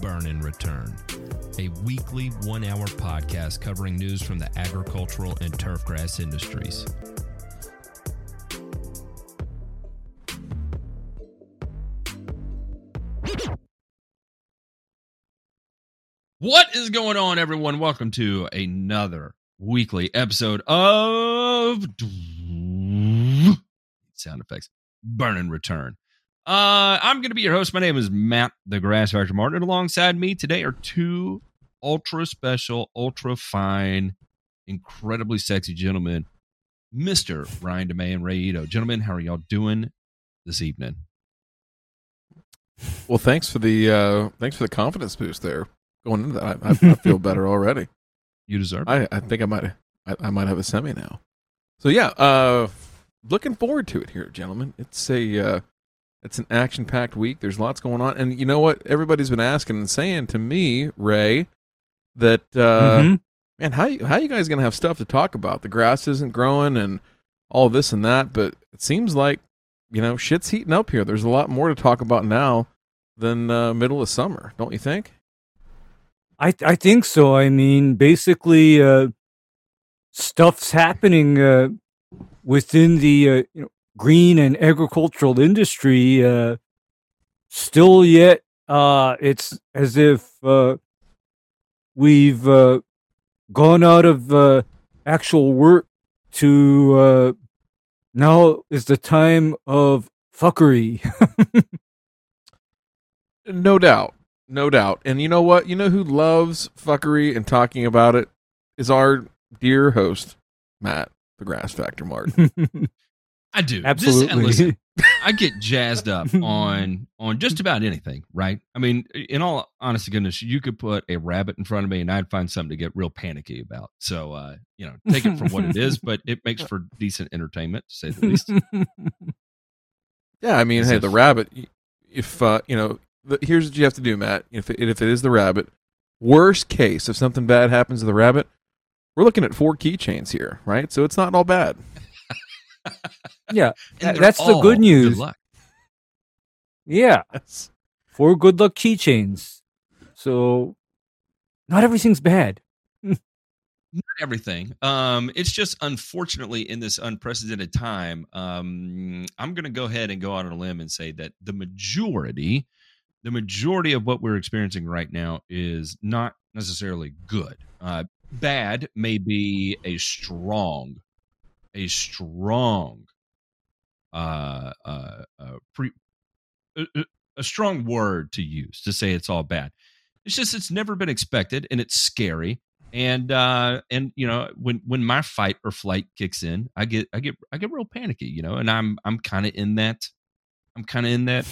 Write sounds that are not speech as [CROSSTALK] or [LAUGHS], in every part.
Burn and Return, a weekly one hour podcast covering news from the agricultural and turfgrass industries. What is going on, everyone? Welcome to another weekly episode of sound effects Burn and Return. Uh, I'm going to be your host. My name is Matt, the Grass Factor Martin. Alongside me today are two ultra special, ultra fine, incredibly sexy gentlemen, Mr. Ryan DeMay and Ray Ito. Gentlemen, how are y'all doing this evening? Well, thanks for the uh, thanks for the confidence boost there. Going into that, I, I, I feel better [LAUGHS] already. You deserve it. I, I think I might I, I might have a semi now. So yeah, uh, looking forward to it here, gentlemen. It's a uh, it's an action packed week. There's lots going on, and you know what? Everybody's been asking and saying to me, Ray, that uh, Mm-hmm. man, how you, how you guys gonna have stuff to talk about? The grass isn't growing and all this and that, but it seems like you know shit's heating up here. There's a lot more to talk about now than uh, middle of summer, don't you think? I I think so. I mean, basically, uh, stuff's happening uh, within the uh, you know green and agricultural industry. Uh, still, yet uh, it's as if uh, we've uh, gone out of uh, actual work to uh, now is the time of fuckery. [LAUGHS] No doubt. No doubt. And you know what? You know who loves fuckery and talking about it is our dear host, Matt, the Grass Factor Martin. [LAUGHS] I do. This- and Absolutely. listen, [LAUGHS] I get jazzed up on on just about anything, right? I mean, in all honesty, goodness, you could put a rabbit in front of me, and I'd find something to get real panicky about. So, uh, you know, take it for what it is, but it makes for decent entertainment, to say the least. [LAUGHS] yeah, I mean, As hey, if- the rabbit, if, uh, you know, the, here's what you have to do, Matt. If it, if it is the rabbit, worst case, if something bad happens to the rabbit, we're looking at four keychains here, right? So it's not all bad. [LAUGHS] yeah, [LAUGHS] And That- they're that's the good news. Good luck. yeah. That's, four good luck keychains. So not everything's bad. [LAUGHS] not everything. Um, it's just unfortunately in this unprecedented time, um, I'm going to go ahead and go out on a limb and say that the majority, the majority of what we're experiencing right now is not necessarily good. Uh, bad may be a strong, a strong, uh, uh, uh, pre, a, a- a strong word to use to say it's all bad. It's just it's never been expected and it's scary and uh and you know when when my fight or flight kicks in i get i get i get real panicky you know and i'm i'm kind of in that i'm kind of in that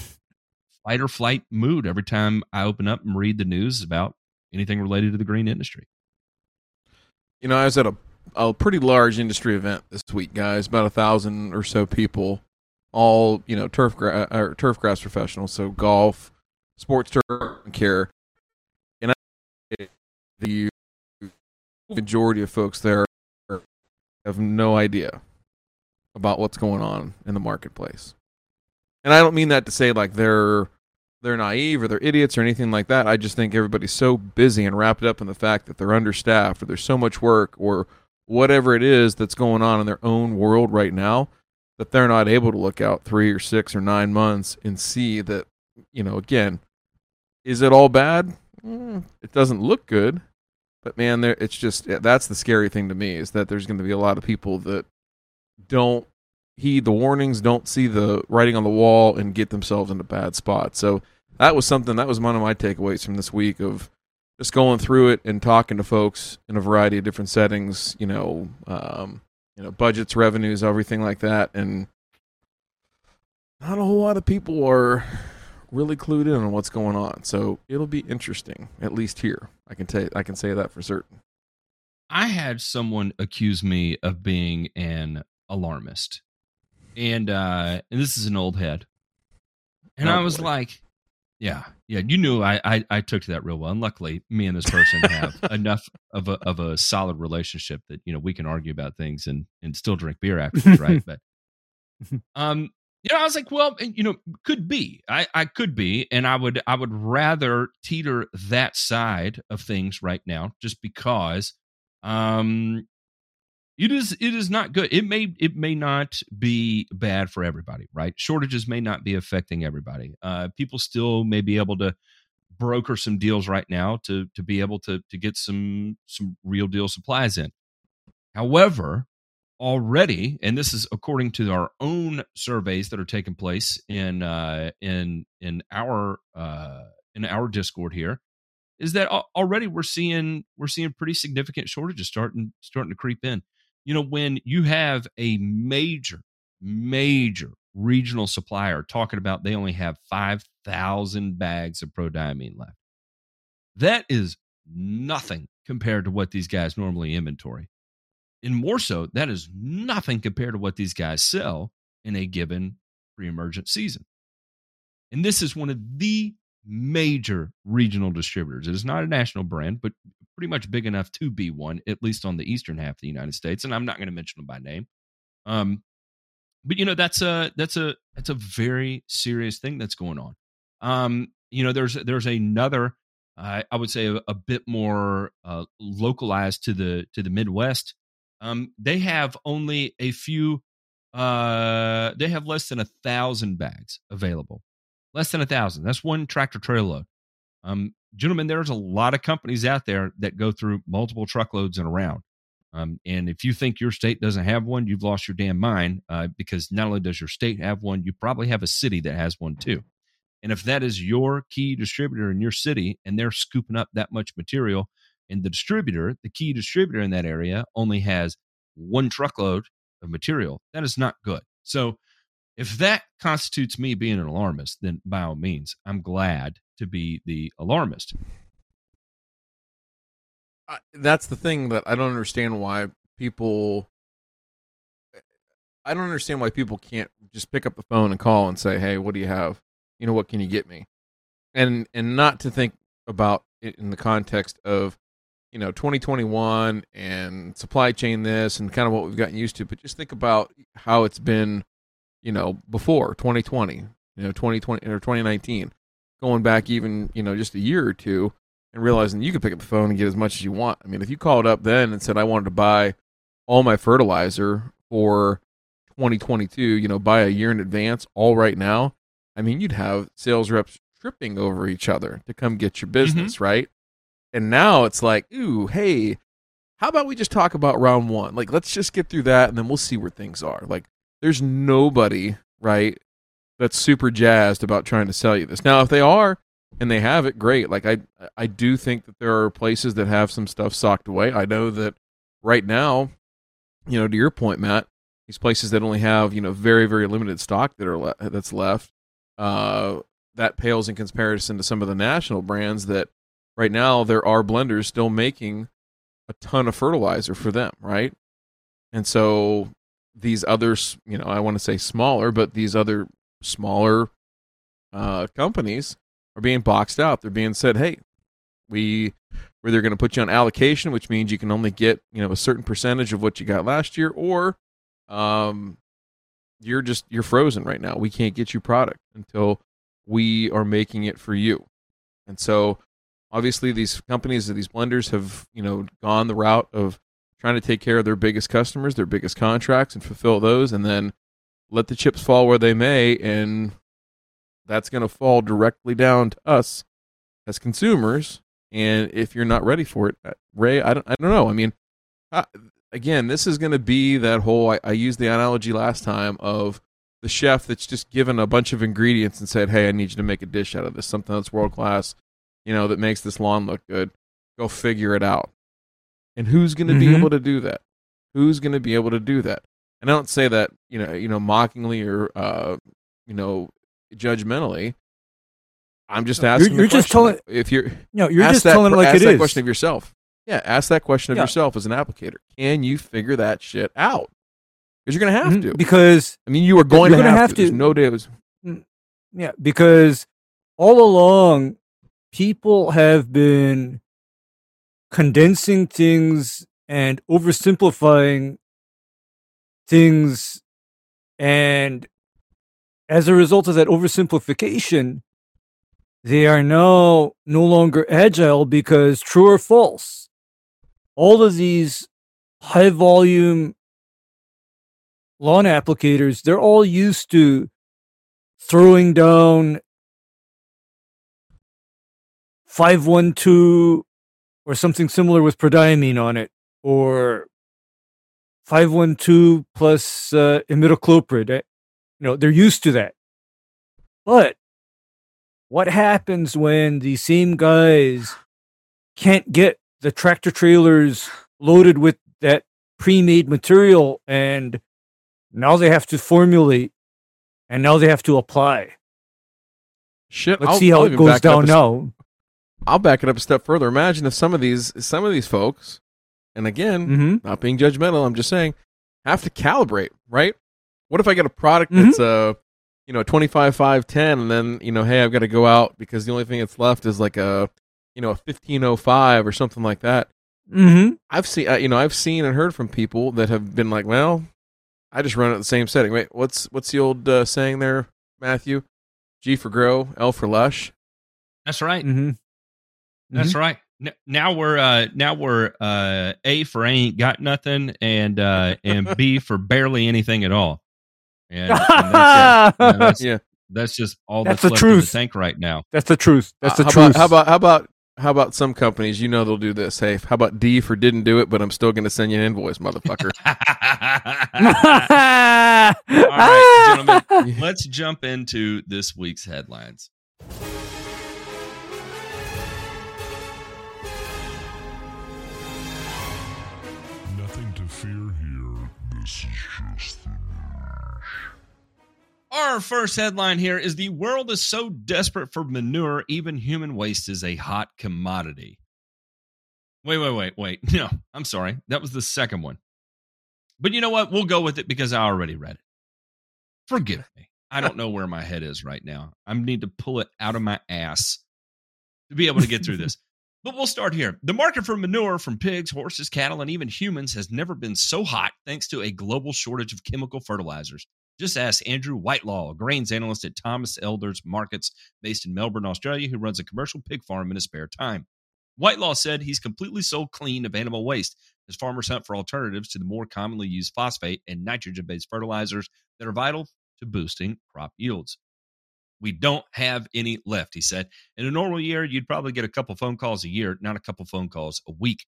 fight or flight mood every time i open up and read the news about anything related to the green industry you know, I was at a, a pretty large industry event this week, guys, about a thousand or so people, all, you know, turf, gra- uh, or turf grass professionals, so golf, sports turf care. And I, the majority of folks there have no idea about what's going on in the marketplace. And I don't mean that to say like they're they're naive or they're idiots or anything like that. I just think everybody's so busy and wrapped up in the fact that they're understaffed or there's so much work or whatever it is that's going on in their own world right now that they're not able to look out three or six or nine months and see that, you know, again, is it all bad? Mm, it doesn't look good, but man, there it's just that's the scary thing to me is that there's going to be a lot of people that don't heed the warnings, don't see the writing on the wall, and get themselves in a bad spot. So that was something that was one of my takeaways from this week of just going through it and talking to folks in a variety of different settings, you know, um, you know, budgets, revenues, everything like that, and not a whole lot of people are really clued in on what's going on. So it'll be interesting, at least here. I can tell. I can say that for certain. I had someone accuse me of being an alarmist, and uh, and this is an old head, and Oh, I was boy. like, yeah, yeah, you knew I, I I took to that real well, and luckily, me and this person have [LAUGHS] enough of a of a solid relationship that you know we can argue about things and and still drink beer [LAUGHS] afterwards, right? But um, you know, I was like, well, you know, could be, I I could be, and I would I would rather teeter that side of things right now, just because um it is it is not good. It may it may not be bad for everybody right? Shortages may not be affecting everybody. Uh people still may be able to broker some deals right now to to be able to to get some some real deal supplies in. However already and this is according to our own surveys that are taking place in uh in in our uh in our discord here is that already we're seeing we're seeing pretty significant shortages starting starting to creep in. You know, when you have a major major regional supplier talking about they only have 5,000 bags of prodiamine left. That is nothing compared to what these guys normally inventory. And more so, that is nothing compared to what these guys sell in a given pre-emergent season. And this is one of the major regional distributors. It is not a national brand, but pretty much big enough to be one, at least on the eastern half of the United States. And I'm not going to mention them by name. Um, but you know that's a that's a that's a very serious thing that's going on. Um, you know, there's there's another, uh, I would say, a, a bit more uh, localized to the to the Midwest. Um, they have only a few. Uh, they have less than a thousand bags available less than a thousand. That's one tractor trailer load. Um, gentlemen, there's a lot of companies out there that go through multiple truckloads and around. Um, and if you think your state doesn't have one, you've lost your damn mind uh, because not only does your state have one, you probably have a city that has one too. And if that is your key distributor in your city and they're scooping up that much material, and the distributor, the key distributor in that area, only has one truckload of material, that is not good. So, if that constitutes me being an alarmist, then by all means, I'm glad to be the alarmist. I, that's the thing that I don't understand why people. I don't understand why people can't just pick up the phone and call and say, "Hey, what do you have? You know, what can you get me?" And and not to think about it in the context of, you know, 2021 and supply chain this and kind of what we've gotten used to, but just think about how it's been, you know, before 2020, you know, 2020 or 2019, going back even, you know, just a year or two and realizing you could pick up the phone and get as much as you want. I mean, if you called up then and said I wanted to buy all my fertilizer for 2022, you know, buy a year in advance, all right now, I mean, you'd have sales reps tripping over each other to come get your mm-hmm. business, right? And now it's like, ooh, hey, how about we just talk about round one? Like, let's just get through that and then we'll see where things are. Like, there's nobody, right, that's super jazzed about trying to sell you this. Now, if they are, and they have it great. Like i i do think that there are places that have some stuff socked away. I know that right now you know to your point matt these places that only have you know very very limited stock that are le- that's left uh that pales in comparison to some of the national brands that right now there are blenders still making a ton of fertilizer for them right? And so these other, you know i want to say smaller but these other smaller uh companies are being boxed out. They're being said, "Hey, we we're going to put you on allocation, which means you can only get you know a certain percentage of what you got last year, or um, you're just you're frozen right now. We can't get you product until we are making it for you." And so, obviously, these companies, these blenders, have you know gone the route of trying to take care of their biggest customers, their biggest contracts, and fulfill those, and then let the chips fall where they may, and that's going to fall directly down to us as consumers. And if you're not ready for it, uh, Ray, I don't, I don't know. I mean, uh, again, this is going to be that whole. I, I used the analogy last time of the chef that's just given a bunch of ingredients and said, "Hey, I need you to make a dish out of this, something that's world class, you know, that makes this lawn look good." Go figure it out. And who's going to be Mhm. able to do that? Who's going to be able to do that? And I don't say that you know, you know, mockingly or uh, you know, judgmentally. I'm just No, you're- asking. you're just telling- if you're No, you're just that, telling it like ask it that is. question of yourself. Yeah, ask that question of Yeah. yourself as an applicator. Can you figure that shit out? Because you're going to have Mhm, to. Because I mean, you are going you're to gonna have, have to. There's to. no days. Yeah, because all along, people have been condensing things and oversimplifying things. And as a result of that oversimplification, they are now no longer agile because true or false, all of these high volume lawn applicators, they're all used to throwing down 512 or something similar with prodiamine on it or 512 plus uh, imidacloprid. eh, You know, they're used to that. But what happens when the same guys can't get the tractor trailers loaded with that pre-made material and now they have to formulate and now they have to apply. Shit. Let's I'll- see how I'll it goes back it up down a now. I'll back it up a step further. Imagine if some of these, some of these folks, and again, Mm-hmm. not being judgmental, I'm just saying, have to calibrate, right? What if I get a product Mhm. that's uh, you know, 25, 5, 10, and then you know, hey, I've got to go out because the only thing that's left is like a, you know, a 1505 or something like that. Mm-hmm. I've seen, uh, you know, I've seen and heard from people that have been like, well, I just run it in the same setting. Wait, what's what's the old uh, saying there, Matthew? G for grow, L for lush. That's right. Mm-hmm. That's right. N- Now we're uh now we're uh A for ain't got nothing and uh and B for barely anything at all. And, and that's, it. You know, [LAUGHS] that's, Yeah. that's just all That's that's, the left in the truth. tank right now. That's the truth. That's the Uh, how truth. About, how about how about how about some companies? You know they'll do this. Hey, how about D for didn't do it, but I'm still going to send you an invoice, motherfucker. [LAUGHS] All right, gentlemen, [LAUGHS] let's jump into this week's headlines. Our first headline here is the world is so desperate for manure, even human waste is a hot commodity. Wait, wait, wait, wait. [LAUGHS] No, I'm sorry. That was the second one. But you know what? We'll go with it because I already read it. Forgive me. I don't know where my head is right now. I need to pull it out of my ass to be able to get through this. [LAUGHS] But we'll start here. The market for manure from pigs, horses, cattle, and even humans has never been so hot thanks to a global shortage of chemical fertilizers. Just ask Andrew Whitelaw, a grains analyst at Thomas Elders Markets based in Melbourne, Australia, who runs a commercial pig farm in his spare time. Whitelaw said he's completely sold clean of animal waste as farmers hunt for alternatives to the more commonly used phosphate and nitrogen based fertilizers that are vital to boosting crop yields. We don't have any left, he said. In a normal year, you'd probably get a couple phone calls a year, not a couple phone calls a week.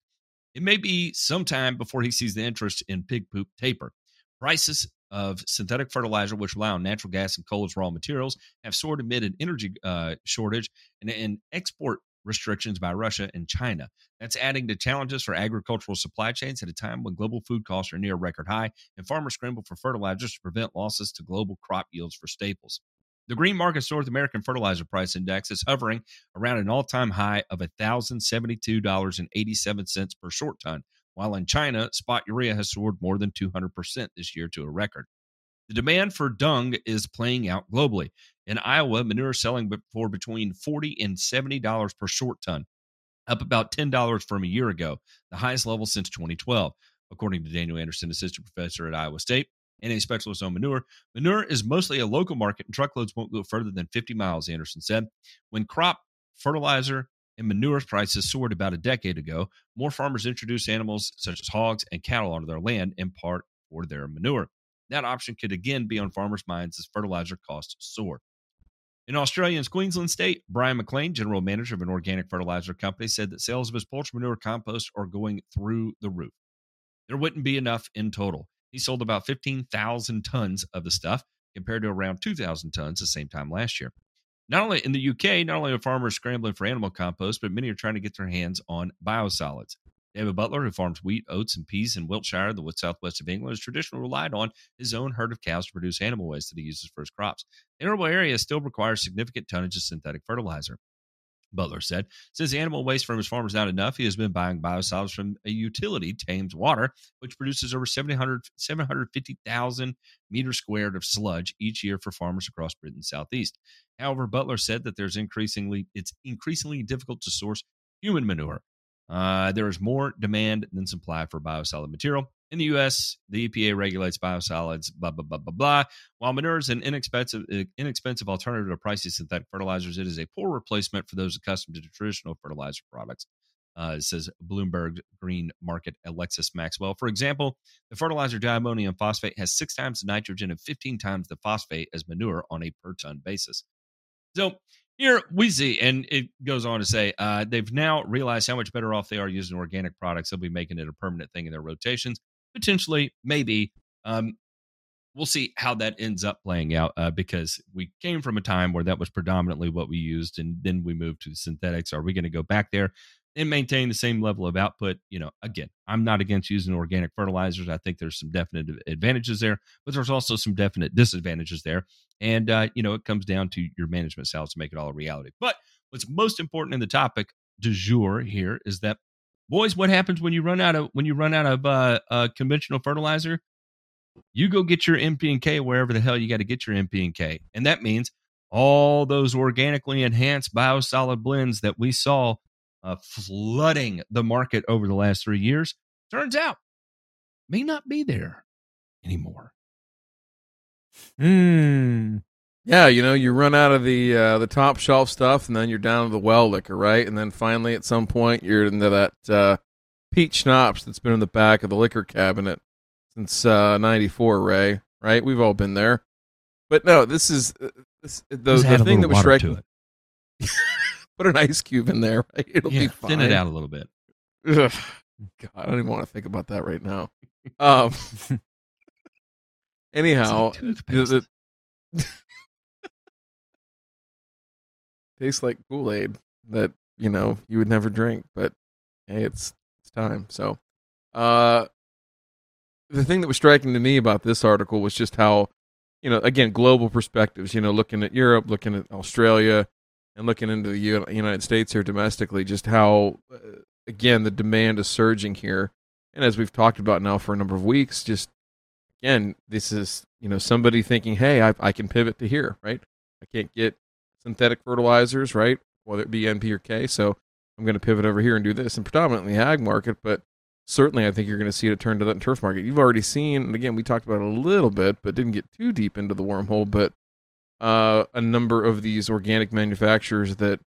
It may be some time before he sees the interest in pig poop taper. Prices of synthetic fertilizer, which rely on natural gas and coal as raw materials, have soared amid an energy uh, shortage and, and export restrictions by Russia and China. That's adding to challenges for agricultural supply chains at a time when global food costs are near record high and farmers scramble for fertilizers to prevent losses to global crop yields for staples. The Green Markets North American Fertilizer Price Index is hovering around an all time high of $1,072.87 per short ton, while in China, spot urea has soared more than 200% this year to a record. The demand for dung is playing out globally. In Iowa, manure is selling for between 40 and $70 per short ton, up about $10 from a year ago, the highest level since 2012, according to Daniel Anderson, assistant professor at Iowa State and a specialist on manure. Manure is mostly a local market, and truckloads won't go further than 50 miles, Anderson said. When crop, fertilizer, and manure prices soared about a decade ago, more farmers introduced animals such as hogs and cattle onto their land in part for their manure. That option could again be on farmers' minds as fertilizer costs soar. In Australia's Queensland state, Brian McLean, general manager of an organic fertilizer company, said that sales of his poultry manure compost are going through the roof. There wouldn't be enough in total. He sold about 15,000 tons of the stuff compared to around 2,000 tons the same time last year. Not only in the UK, not only are farmers scrambling for animal compost, but many are trying to get their hands on biosolids. David Butler, who farms wheat, oats, and peas in Wiltshire, the southwest of England, has traditionally relied on his own herd of cows to produce animal waste that he uses for his crops. The arable area still requires significant tonnage of synthetic fertilizer. Butler said, since animal waste from his farm is not enough, he has been buying biosolids from a utility, Thames Water, which produces over 700, 750,000 meters squared of sludge each year for farmers across Britain's southeast. However, Butler said that there's increasingly it's increasingly difficult to source human manure. Uh, there is more demand than supply for biosolid material. In the U.S., the EPA regulates biosolids, blah blah blah blah blah. While manure is an inexpensive uh, inexpensive alternative to pricey synthetic fertilizers, it is a poor replacement for those accustomed to traditional fertilizer products. Uh, says Bloomberg Green Market Alexis Maxwell. For example, the fertilizer diammonium phosphate has six times the nitrogen and 15 times the phosphate as manure on a per ton basis. So here we see, and it goes on to say uh, they've now realized how much better off they are using organic products. They'll be making it a permanent thing in their rotations potentially, maybe. Um, we'll see how that ends up playing out uh, because we came from a time where that was predominantly what we used, and then we moved to the synthetics. Are we going to go back there and maintain the same level of output? You know, again, I'm not against using organic fertilizers. I think there's some definite advantages there, but there's also some definite disadvantages there. And uh, you know, it comes down to your management styles to make it all a reality. But what's most important in the topic du jour here is that boys what happens when you run out of when you run out of uh, uh, conventional fertilizer? You go get your np and k wherever the hell you got to get your np and k. And that means all those organically enhanced biosolid blends that we saw uh, flooding the market over the last three years turns out may not be there anymore. Hmm. Yeah, you know, you run out of the uh, the top shelf stuff, and then you're down to the well liquor, right? And then finally, at some point, you're into that uh, peach schnapps that's been in the back of the liquor cabinet since '94. Uh, Ray, right? We've all been there. But no, this is uh, this, the, the thing that was striking. [LAUGHS] Put an ice cube in there, right? It'll yeah, be fine. Thin it out a little bit. Ugh. God, I don't even want to think about that right now. Um. [LAUGHS] anyhow, the, the tastes like Kool Aid that you know you would never drink, but hey, it's it's time. So, uh, the thing that was striking to me about this article was just how, you know, again, global perspectives. You know, looking at Europe, looking at Australia, and looking into the United States here domestically, just how, uh, again, the demand is surging here, and as we've talked about now for a number of weeks, just again, this is you know somebody thinking, hey, I, I can pivot to here, right? I can't get synthetic fertilizers, right? Whether it be NP or K. So I'm going to pivot over here and do this, and predominantly ag market, but certainly I think you're going to see it turn to that turf market. You've already seen, and again, we talked about it a little bit, but didn't get too deep into the wormhole, but uh, a number of these organic manufacturers that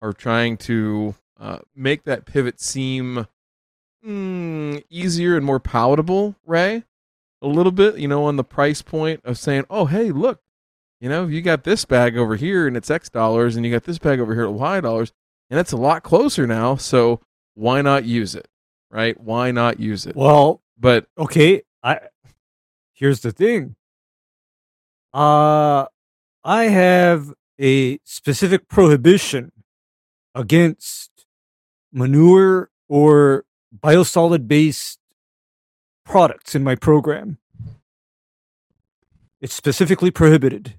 are trying to uh, make that pivot seem mm, easier and more palatable, Ray. A little bit, you know, on the price point of saying, oh, hey, look, you know, you got this bag over here and it's X dollars, and you got this bag over here at Y dollars, and it's a lot closer now. So why not use it? Right? Why not use it? Well, but okay, I here's the thing. Uh I have a specific prohibition against manure or biosolid based products in my program. It's specifically prohibited.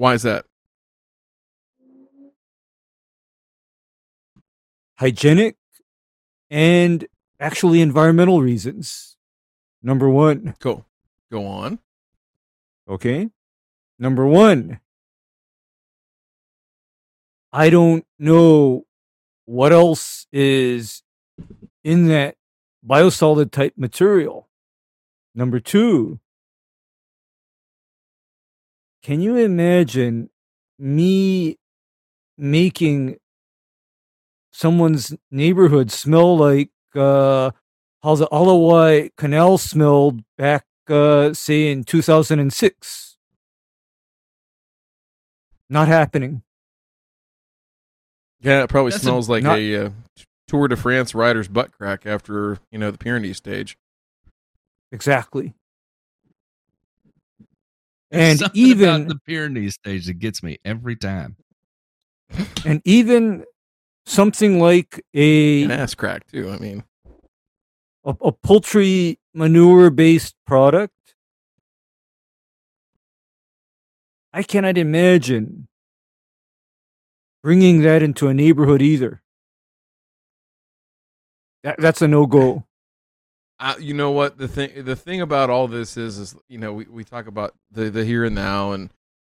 Why is that? Hygienic and actually environmental reasons. Number one. Cool. Go on. Okay. Number one. I don't know what else is in that biosolid type material. Number two, can you imagine me making someone's neighborhood smell like uh, how the Ala Wai Canal smelled back, uh, say, in 2006? Not happening. Yeah, it probably That's smells a- like not- a uh, Tour de France rider's butt crack after you know the Pyrenees stage. Exactly. [LAUGHS] And Something even about the Pyrenees stage that gets me every time. and even something like a And ass crack too. I mean, a, a poultry manure based product. I cannot imagine bringing that into a neighborhood either. That, that's a no go. I, you know what? The thing the thing about all this is is you know we, we talk about the the here and now and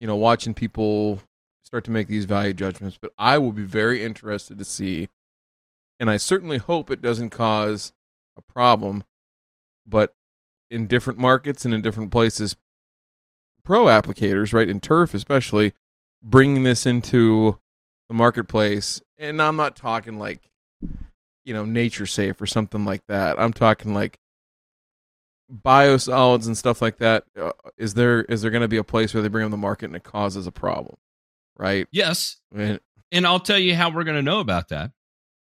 you know watching people start to make these value judgments but i will be very interested to see and i certainly hope it doesn't cause a problem but in different markets and in different places pro applicators right in turf especially bringing this into the marketplace and i'm not talking like you know nature safe or something like that i'm talking like biosolids and stuff like that uh, is there is there going to be a place where they bring them to market and it causes a problem right Yes. And- And I'll tell you how we're going to know about that.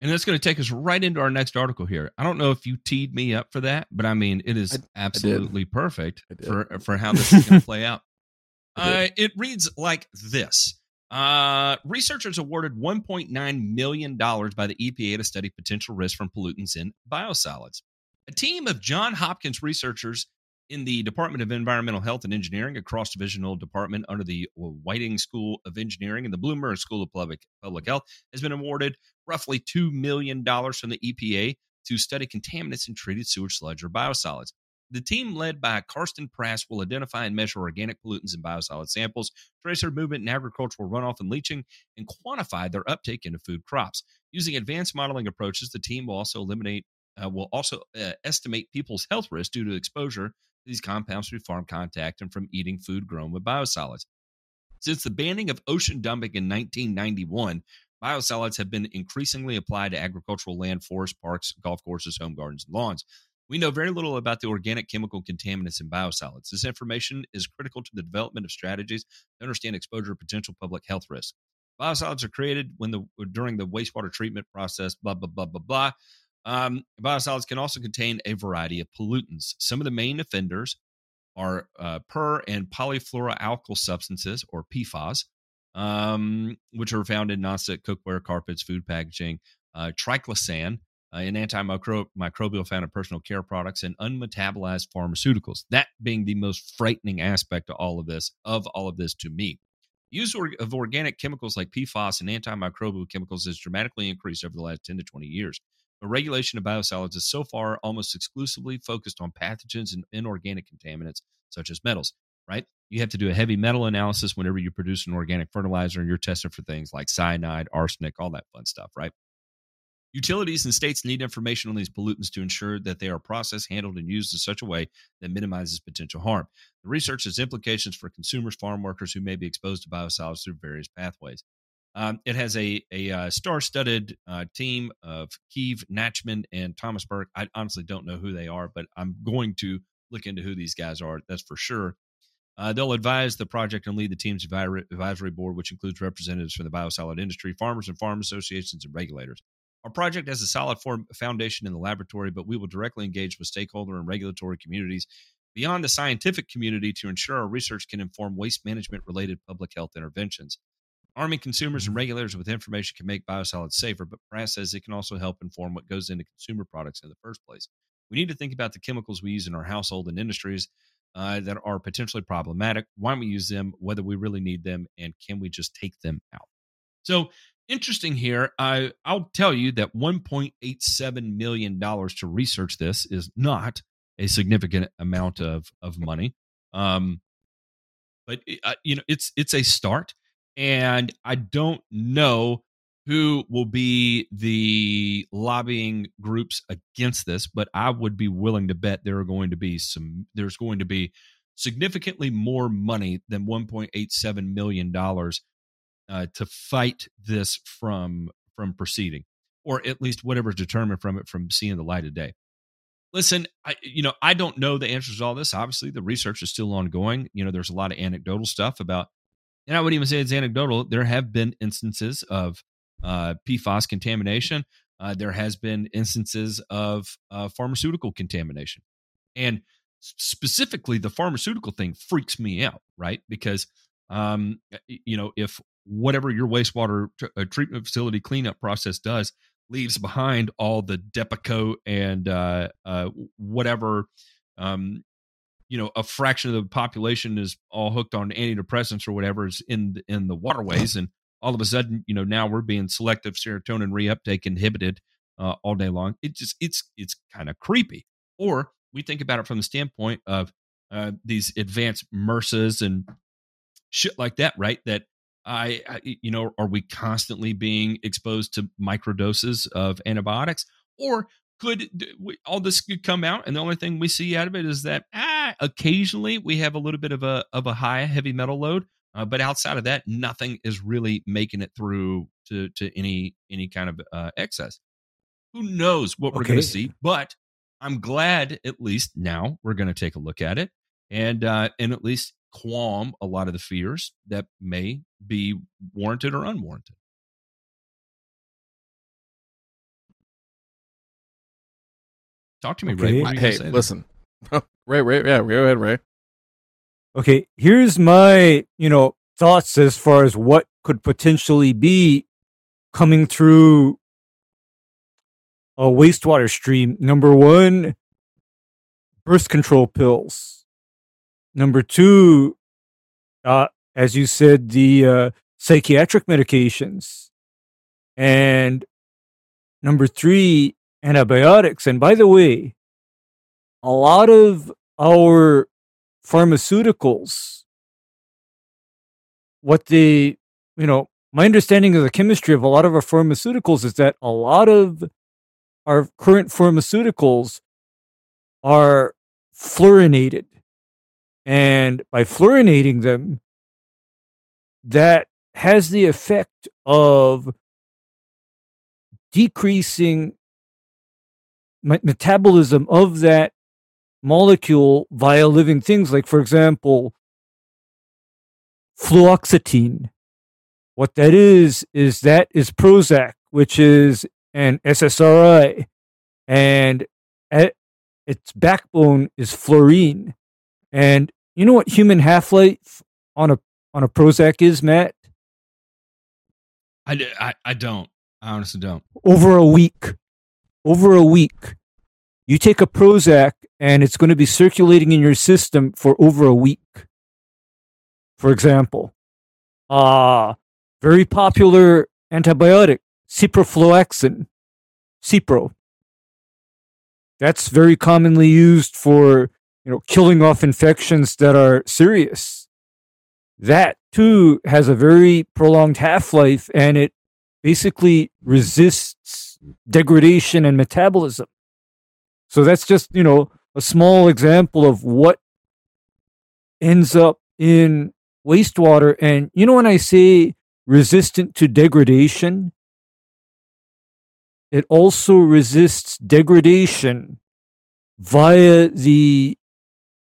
And that's going to take us right into our next article here. I don't know if you teed me up for that, but I mean, it is I- absolutely perfect I did. for, for how this is going to play out. [LAUGHS] Uh, it reads like this. Uh, researchers awarded $1.9 million by the EPA to study potential risks from pollutants in biosolids. A team of John Hopkins researchers in the Department of Environmental Health and Engineering, a cross divisional department under the Whiting School of Engineering and the Bloomberg School of Public, Public Health, has been awarded roughly $2 million from the EPA to study contaminants in treated sewage sludge or biosolids. The team led by Carsten Prasse will identify and measure organic pollutants in biosolid samples, trace their movement in agricultural runoff and leaching, and quantify their uptake into food crops. Using advanced modeling approaches, the team will also eliminate uh, will also uh, estimate people's health risk due to exposure to these compounds through farm contact and from eating food grown with biosolids. Since the banning of ocean dumping in 1991, biosolids have been increasingly applied to agricultural land, forest parks, golf courses, home gardens, and lawns. We know very little about the organic chemical contaminants in biosolids. This information is critical to the development of strategies to understand exposure potential public health risks. Biosolids are created when the during the wastewater treatment process. Blah blah blah blah blah. Um, biosolids can also contain a variety of pollutants. Some of the main offenders are uh, per and polyfluoroalkyl substances, or PFAS, um, which are found in nonstick cookware, carpets, food packaging, uh, triclosan, uh, an antimicrobial found in personal care products, and unmetabolized pharmaceuticals. That being the most frightening aspect of all of this, of all of this to me. Use of organic chemicals like PFAS and antimicrobial chemicals has dramatically increased over the last 10 to 20 years. The regulation of biosolids is so far almost exclusively focused on pathogens and inorganic contaminants such as metals, right? You have to do a heavy metal analysis whenever you produce an organic fertilizer and you're testing for things like cyanide, arsenic, all that fun stuff, right? Utilities and states need information on these pollutants to ensure that they are processed, handled, and used in such a way that minimizes potential harm. The research has implications for consumers, farm workers who may be exposed to biosolids through various pathways. Um, it has a, a uh, star-studded uh, team of Keeve Nachman and Thomas Burke. I honestly don't know who they are, but I'm going to look into who these guys are. That's for sure. Uh, they'll advise the project and lead the team's advisory board, which includes representatives from the biosolid industry, farmers and farm associations, and regulators. Our project has a solid form, foundation in the laboratory, but we will directly engage with stakeholder and regulatory communities beyond the scientific community to ensure our research can inform waste management related public health interventions. Arming consumers and regulators with information can make biosolids safer, but Prasse says it can also help inform what goes into consumer products in the first place. We need to think about the chemicals we use in our household and industries uh, that are potentially problematic, why we use them, whether we really need them, and can we just take them out. So, interesting here. I, I'll tell you that $1.87 million to research this is not a significant amount of, of money. Um, but, uh, you know, it's, it's a start and I don't know who will be the lobbying groups against this, but I would be willing to bet there are going to be some. There's going to be significantly more money than 1.87 million dollars uh, to fight this from from proceeding, or at least whatever's determined from it from seeing the light of day. Listen, I, you know, I don't know the answers to all this. Obviously, the research is still ongoing. You know, there's a lot of anecdotal stuff about and I wouldn't even say it's anecdotal. There have been instances of uh, PFAS contamination. Uh, there has been instances of uh, pharmaceutical contamination, and specifically the pharmaceutical thing freaks me out, right? Because um, you know, if whatever your wastewater t- uh, treatment facility cleanup process does leaves behind all the Depakote and uh, uh, whatever um, you know a fraction of the population is all hooked on antidepressants or whatever is in the, in the waterways and all of a sudden you know now we're being selective serotonin reuptake inhibited uh, all day long. It just it's it's kind of creepy. Or we think about it from the standpoint of uh, these advanced MRSAs and shit like that right that I, I you know are we constantly being exposed to microdoses of antibiotics? Or could all this could come out and the only thing we see out of it is that ah, occasionally we have a little bit of a of a high heavy metal load uh, but outside of that nothing is really making it through to to any any kind of uh, excess. Who knows what we're going to see but i'm glad at least now we're going to take a look at it and uh and at least qualm a lot of the fears that may be warranted or unwarranted Talk to me, Okay. Ray. hey, listen, [LAUGHS] Ray, Ray, yeah, go ahead, Ray. Okay, here's my, you know, thoughts as far as what could potentially be coming through a wastewater stream. Number one, birth control pills. Number two, uh, as you said, the uh, psychiatric medications. And number three, antibiotics. And by the way, a lot of our pharmaceuticals, what they, you know, my understanding of the chemistry of a lot of our pharmaceuticals is that a lot of our current pharmaceuticals are fluorinated. And by fluorinating them, that has the effect of decreasing metabolism of that molecule via living things like for example fluoxetine. What that is is that is prozac which is an ssri and its backbone is fluorine. And you know what human half-life on a on a prozac is matt I don't. I honestly don't. over a week. Over a week. You take a Prozac and it's going to be circulating in your system for over a week. For example, uh, very popular antibiotic, ciprofloxacin, Cipro. That's very commonly used for, you know, killing off infections that are serious. That too has a very prolonged half-life and it basically resists degradation and metabolism. So that's just, you know, a small example of what ends up in wastewater. And, you know, when I say resistant to degradation, it also resists degradation via the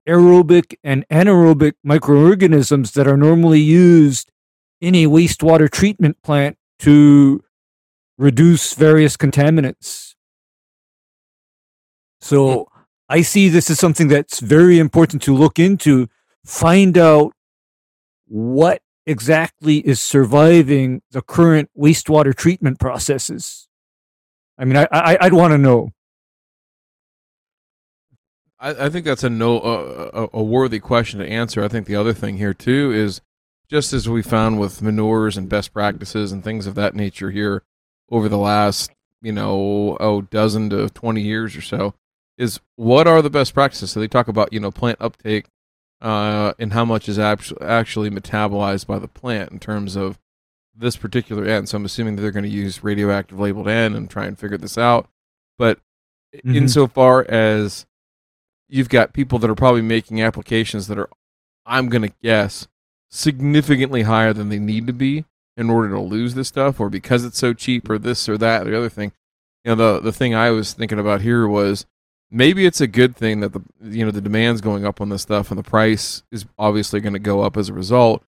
aerobic and anaerobic microorganisms that are normally used in a wastewater treatment plant to reduce various contaminants. So hmm. I see this as something that's very important to look into, find out what exactly is surviving the current wastewater treatment processes. I mean, I, I I'd want to know. I, I think that's a no uh, a, a worthy question to answer. I think the other thing here too is just as we found with manures and best practices and things of that nature here over the last you know oh dozen to 20 years or so is what are the best practices so they talk about you know plant uptake uh, and how much is actu- actually metabolized by the plant in terms of this particular N. So I'm assuming that they're going to use radioactive labeled N and try and figure this out. But Mhm. insofar as you've got people that are probably making applications that are, I'm going to guess, significantly higher than they need to be in order to lose this stuff, or because it's so cheap, or this or that, or the other thing. You know, the the thing I was thinking about here was maybe it's a good thing that the you know the demand's going up on this stuff and the price is obviously going to go up as a result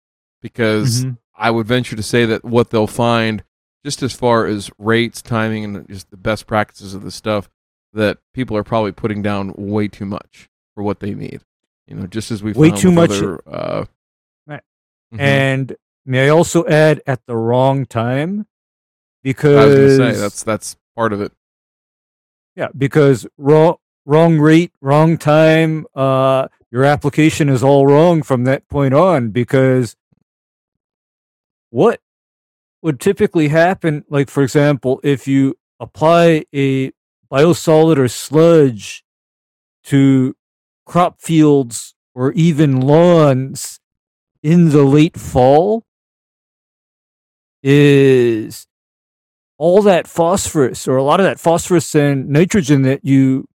because Mhm. I would venture to say that what they'll find just as far as rates, timing, and just the best practices of this stuff that people are probably putting down way too much. for what they need. You know, just as we Way found too much- Other, uh, Right. mhm. And may I also add at the wrong time? I Because was going to say that's that's part of it. Yeah, because wrong wrong rate, wrong time, uh your application is all wrong from that point on because what would typically happen like for example, if you apply a biosolid or sludge to crop fields or even lawns in the late fall is all that phosphorus or a lot of that phosphorus and nitrogen that you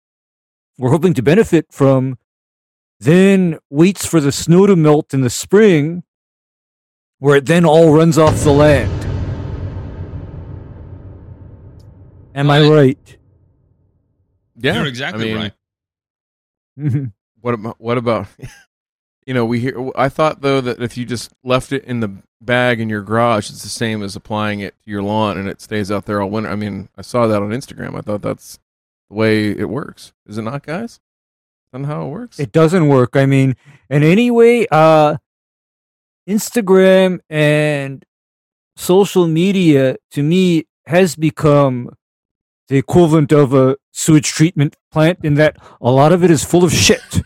were hoping to benefit from then waits for the snow to melt in the spring where it then all runs off the land. Am I Right. Right? Yeah, You're exactly I mean, right. [LAUGHS] What about what [LAUGHS] about you know we hear I thought though that if you just left it in the bag in your garage it's the same as applying it to your lawn and it stays out there all winter. I mean, I saw that on Instagram. I thought that's the way it works. Is it not, guys? Is how it works? It doesn't work. I mean, and anyway, uh Instagram and social media to me has become the equivalent of a sewage treatment plant in that a lot of it is full of shit.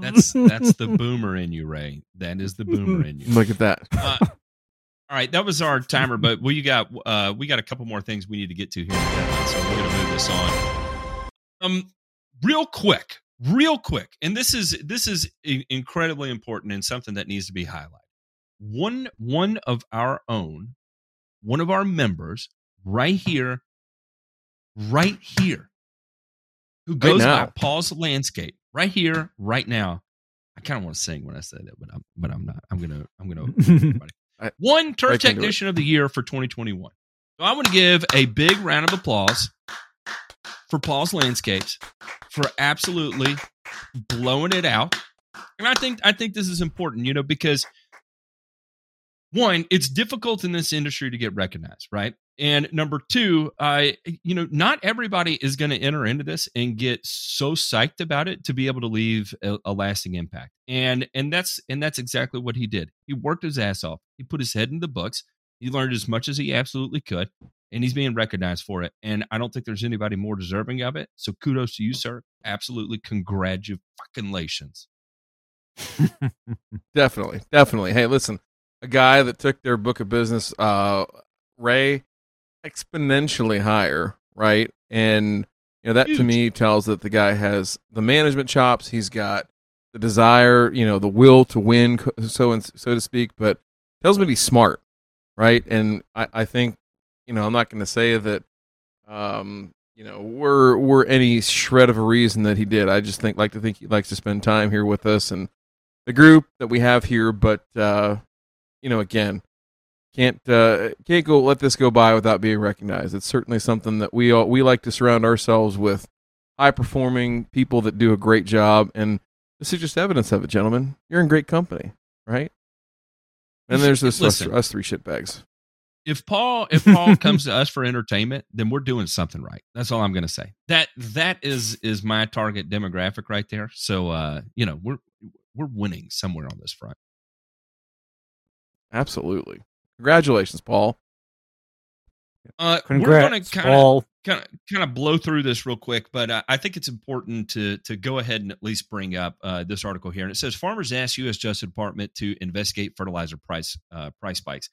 That's that's the [LAUGHS] boomer in you, Ray. That is the boomer in you. Look at that. Uh, all right, that was our timer, but we got uh, we got a couple more things we need to get to here, gentlemen, so we're gonna move this on. Um, real quick, real quick, and this is this is incredibly important and something that needs to be highlighted. One one of our own, one of our members, right here, right here, who goes now. by Paul's Landscape, right here, right now. I kind of want to sing when I say that, but I'm but I'm not. I'm gonna I'm gonna. [LAUGHS] I- One turf right technician of the year for 2021. So I want to give a big round of applause for Paul's Landscapes for absolutely blowing it out. And I think I think this is important, you know, because one, it's difficult in this industry to get recognized, right? And number two, I you know, not everybody is going to enter into this and get so psyched about it to be able to leave a, a lasting impact. And and that's and that's exactly what he did. He worked his ass off. He put his head in the books. He learned as much as he absolutely could, and he's being recognized for it. And I don't think there's anybody more deserving of it. So kudos to you, sir. Absolutely congratulations. Fucking lations. [LAUGHS] Definitely, definitely. Hey, listen, a guy that took their book of business, uh, Ray, exponentially higher, right? And you know that to me tells that the guy has the management chops. He's got the desire, you know, the will to win, so and so to speak. But tells me he's smart, right? And I, I think, you know, I'm not going to say that, um, you know, we're we're any shred of a reason that he did. I just think like to think he likes to spend time here with us and the group that we have here. But uh, you know, again, can't uh, can't go let this go by without being recognized. It's certainly something that we all, we like to surround ourselves with high performing people that do a great job, and this is just evidence of it, gentlemen. You're in great company, right? And there's this us, Listen. us three shitbags. if Paul if Paul comes to us for entertainment, then we're doing something right. That's all I'm going to say. That that is is my target demographic right there. So uh, you know, we're we're winning somewhere on this front. Absolutely. Congratulations, Paul. Uh, we're going to kind of Paul. kind of kind of blow through this real quick, but uh, I think it's important to to go ahead and at least bring up uh, this article here. And it says farmers ask U.S. Justice Department to investigate fertilizer price uh, price spikes.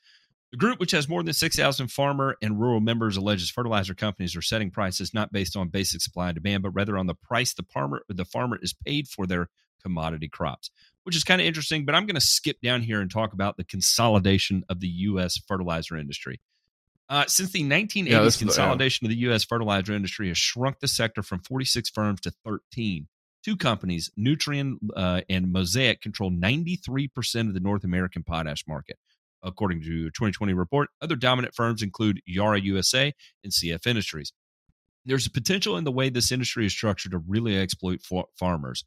The group, which has more than six thousand farmer and rural members, alleges fertilizer companies are setting prices not based on basic supply and demand, but rather on the price the farmer the farmer is paid for their commodity crops. Which is kind of interesting, but I'm going to skip down here and talk about the consolidation of the U.S. fertilizer industry. Uh, since the 1980s, Yeah, is the- yeah. consolidation of the U.S. fertilizer industry has shrunk the sector from 46 firms to 13. Two companies, Nutrien uh, and Mosaic, control 93% of the North American potash market, according to a 2020 report. Other dominant firms include Yara USA and CF Industries. There's a potential in the way this industry is structured to really exploit fa- farmers.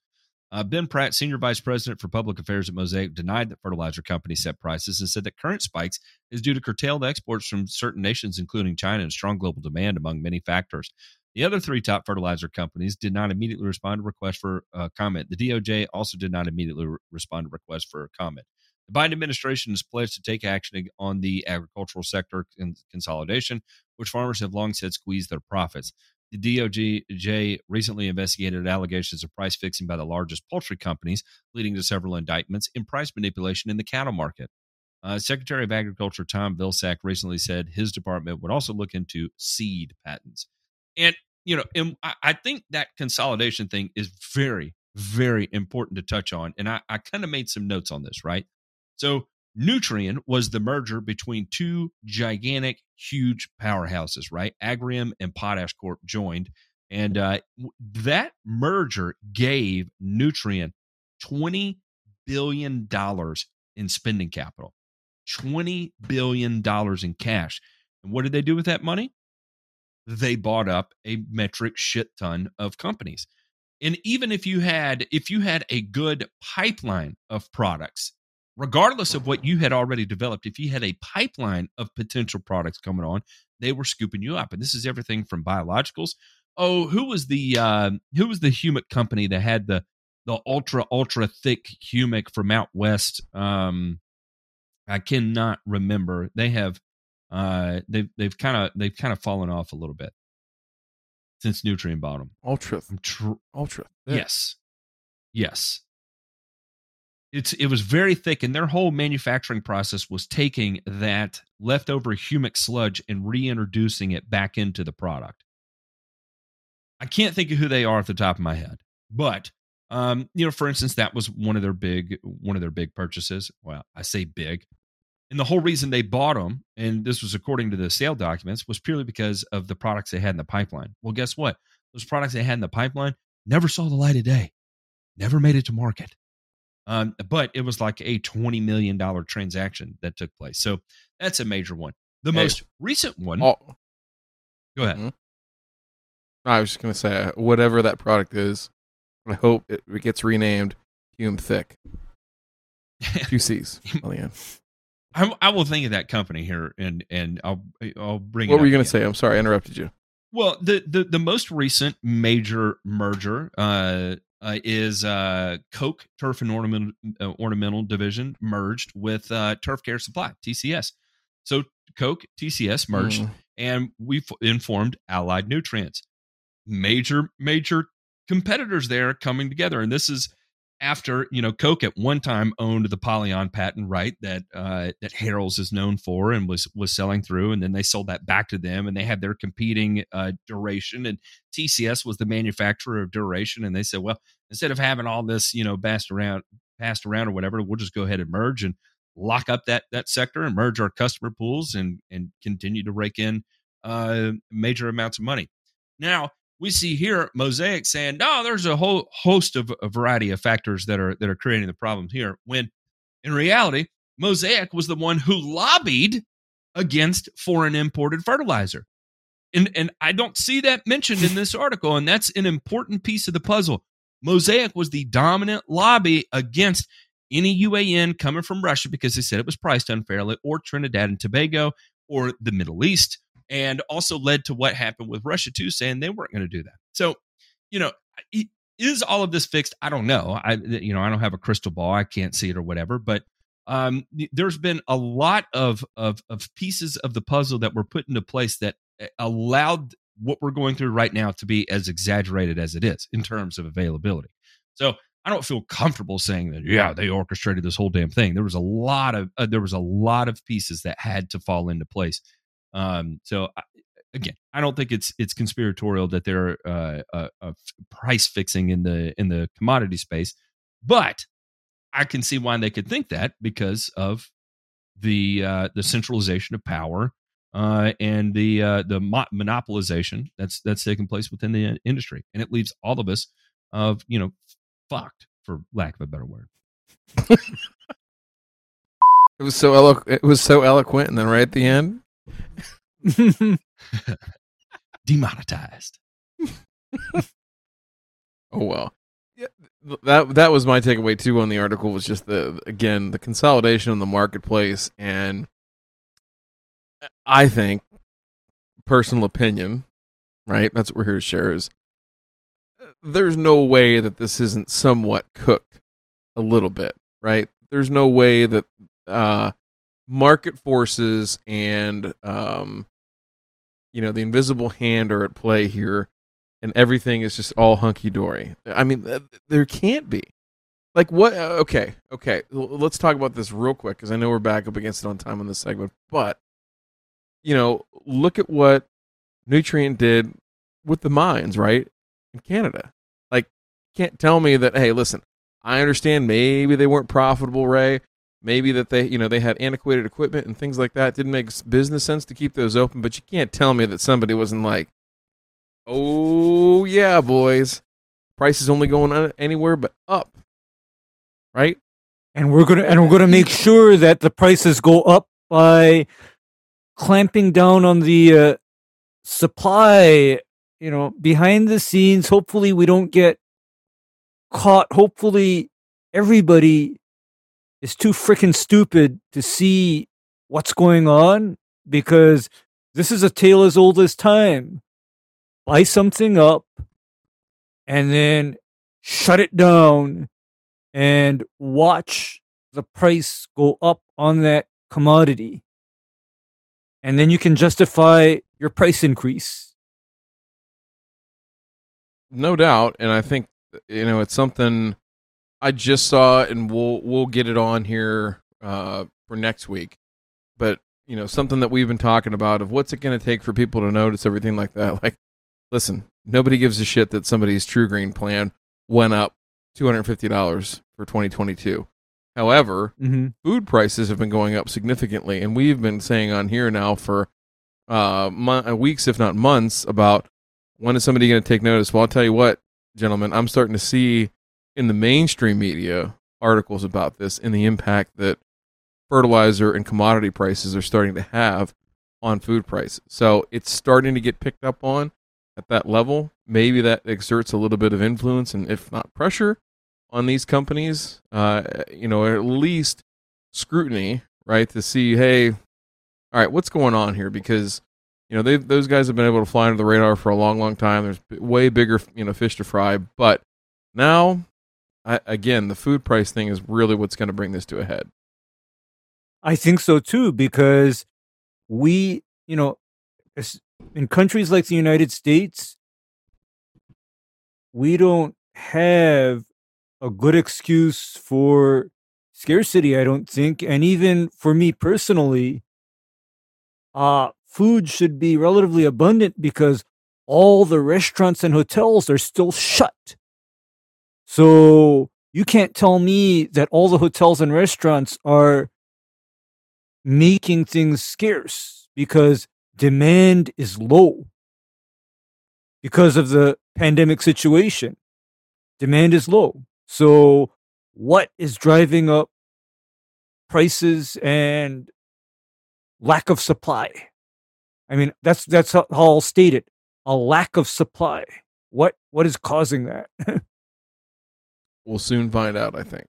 Uh, ben Pratt, senior vice president for public affairs at Mosaic, denied that fertilizer companies set prices and said that current spikes is due to curtailed exports from certain nations, including China, and strong global demand among many factors. The other three top fertilizer companies did not immediately respond to requests for uh, comment. The DOJ also did not immediately re- respond to requests for comment. The Biden administration has pledged to take action on the agricultural sector con- consolidation, which farmers have long said squeeze their profits. The DOJ recently investigated allegations of price fixing by the largest poultry companies, leading to several indictments in price manipulation in the cattle market. Uh, Secretary of Agriculture Tom Vilsack recently said his department would also look into seed patents. And, you know, and I, think that consolidation thing is very, very important to touch on. And I, I kind of made some notes on this, right? So, Nutrien was the merger between two gigantic, huge powerhouses, right? Agrium and Potash Corp joined. And uh, that merger gave Nutrien $20 billion in spending capital. $20 billion in cash. And what did they do with that money? They bought up a metric shit ton of companies. And even if you had if you had a good pipeline of products, regardless of what you had already developed, if you had a pipeline of potential products coming on, they were scooping you up. And this is everything from biologicals. Oh, who was the uh, who was the humic company that had the the ultra ultra thick humic from out west? Um, I cannot remember. They have uh they've they've kind of they've kind of fallen off a little bit since Nutrien Bottom. Ultra, tr- ultra. thick. Yes. Yes. It's it was very thick, and their whole manufacturing process was taking that leftover humic sludge and reintroducing it back into the product. I can't think of who they are off the top of my head, but um, you know, for instance, that was one of their big one of their big purchases. Well, I say big. And the whole reason they bought them, and this was according to the sale documents, was purely because of the products they had in the pipeline. Well, guess what? Those products they had in the pipeline never saw the light of day, never made it to market. Um, but it was like a $20 million transaction that took place. So that's a major one. The Hey. most recent one, go ahead. Mhm. I was just gonna say uh, whatever that product is. I hope it, it gets renamed Hume Thick. [LAUGHS] Two C's. I, I will think of that company here and, and I'll, I'll bring it What were you gonna say? I'm sorry, I interrupted you. Well, the, the the most recent major merger uh, uh, is uh, Koch Turf and Ornamental uh, Ornamental Division merged with uh, Turf Care Supply (TCS). So Koch TCS merged, Mm. and we f- informed Allied Nutrients. Major major competitors there coming together, and this is after you know Koch at one time owned the Polyon patent right that uh, that Harrell's is known for and was was selling through, and then they sold that back to them, and they had their competing uh, duration, and TCS was the manufacturer of duration, and they said, well, instead of having all this you know passed around passed around or whatever, we'll just go ahead and merge and lock up that that sector and merge our customer pools and and continue to rake in uh, major amounts of money. Now we see here Mosaic saying, no, there's a whole host of a variety of factors that are that are creating the problem here. When in reality, Mosaic was the one who lobbied against foreign imported fertilizer. And and I don't see that mentioned in this article, and that's an important piece of the puzzle. Mosaic was the dominant lobby against any UAN coming from Russia because they said it was priced unfairly, or Trinidad and Tobago, or the Middle East, and also led to what happened with Russia too, saying they weren't going to do that. So, you know, is all of this fixed? I don't know. I you know I don't have a crystal ball. I can't see it or whatever. But um, there's been a lot of of of pieces of the puzzle that were put into place that uh, allowed what we're going through right now to be as exaggerated as it is in terms of availability. So I don't feel comfortable saying that. Yeah, they orchestrated this whole damn thing. There was a lot of uh, there was a lot of pieces that had to fall into place. Um, so I, again, I don't think it's it's conspiratorial that they're uh, uh, uh, price fixing in the in the commodity space, but I can see why they could think that because of the uh, the centralization of power uh, and the uh, the mo- monopolization that's that's taking place within the industry, and it leaves all of us of you know fucked for lack of a better word. [LAUGHS] It was so elo- it was so eloquent, and then right at the end, [LAUGHS] [LAUGHS] Demonetized. [LAUGHS] oh well. Yeah, that that was my takeaway too on the article was just the again the consolidation in the marketplace, and I think personal opinion, right? That's what we're here to share. Is uh, there's no way that this isn't somewhat cooked a little bit, right? There's no way that uh, market forces and um, you know the invisible hand are at play here, and everything is just all hunky dory. I mean, there can't be. Like what? uh, Okay, okay. Let's talk about this real quick because I know we're back up against it on time on this segment. But you know, look at what Nutrien did with the mines, right in Canada. Like, can't tell me that. Hey, listen, I understand maybe they weren't profitable, Ray. Maybe that they, you know, they had antiquated equipment and things like that. It didn't make business sense to keep those open. But you can't tell me that somebody wasn't like, oh yeah, boys, price is only going anywhere but up, right? and we're gonna and we're gonna make [LAUGHS] sure that the prices go up by clamping down on the uh, supply. You know, behind the scenes. Hopefully, we don't get caught. Hopefully, everybody is too freaking stupid to see what's going on because this is a tale as old as time. Buy something up and then shut it down and watch the price go up on that commodity. And then you can justify your price increase. No doubt, and I think you know it's something I just saw, and we'll we'll get it on here uh, for next week. But you know something that we've been talking about of what's it going to take for people to notice everything like that. Like, listen, nobody gives a shit that somebody's TruGreen plan went up two hundred fifty dollars for twenty twenty two. However, Mm-hmm. food prices have been going up significantly, and we've been saying on here now for uh, mon- weeks, if not months, about when is somebody going to take notice. Well, I'll tell you what, gentlemen, I'm starting to see in the mainstream media articles about this and the impact that fertilizer and commodity prices are starting to have on food prices. So it's starting to get picked up on at that level. Maybe that exerts a little bit of influence and, if not pressure, on these companies. Uh, you know, at least scrutiny, right, to see, hey, all right, what's going on here? Because you know, they those guys have been able to fly under the radar for a long, long time. There's way bigger, you know, fish to fry. But now, I, again, the food price thing is really what's going to bring this to a head. I think so too, because we, you know, in countries like the United States, we don't have a good excuse for scarcity, I don't think. And even for me personally, uh, food should be relatively abundant because all the restaurants and hotels are still shut. So you can't tell me that all the hotels and restaurants are making things scarce because demand is low because of the pandemic situation. Demand is low. So, what is driving up prices and lack of supply? I mean, that's that's how I'll state it: a lack of supply. What what is causing that? [LAUGHS] We'll soon find out. I think.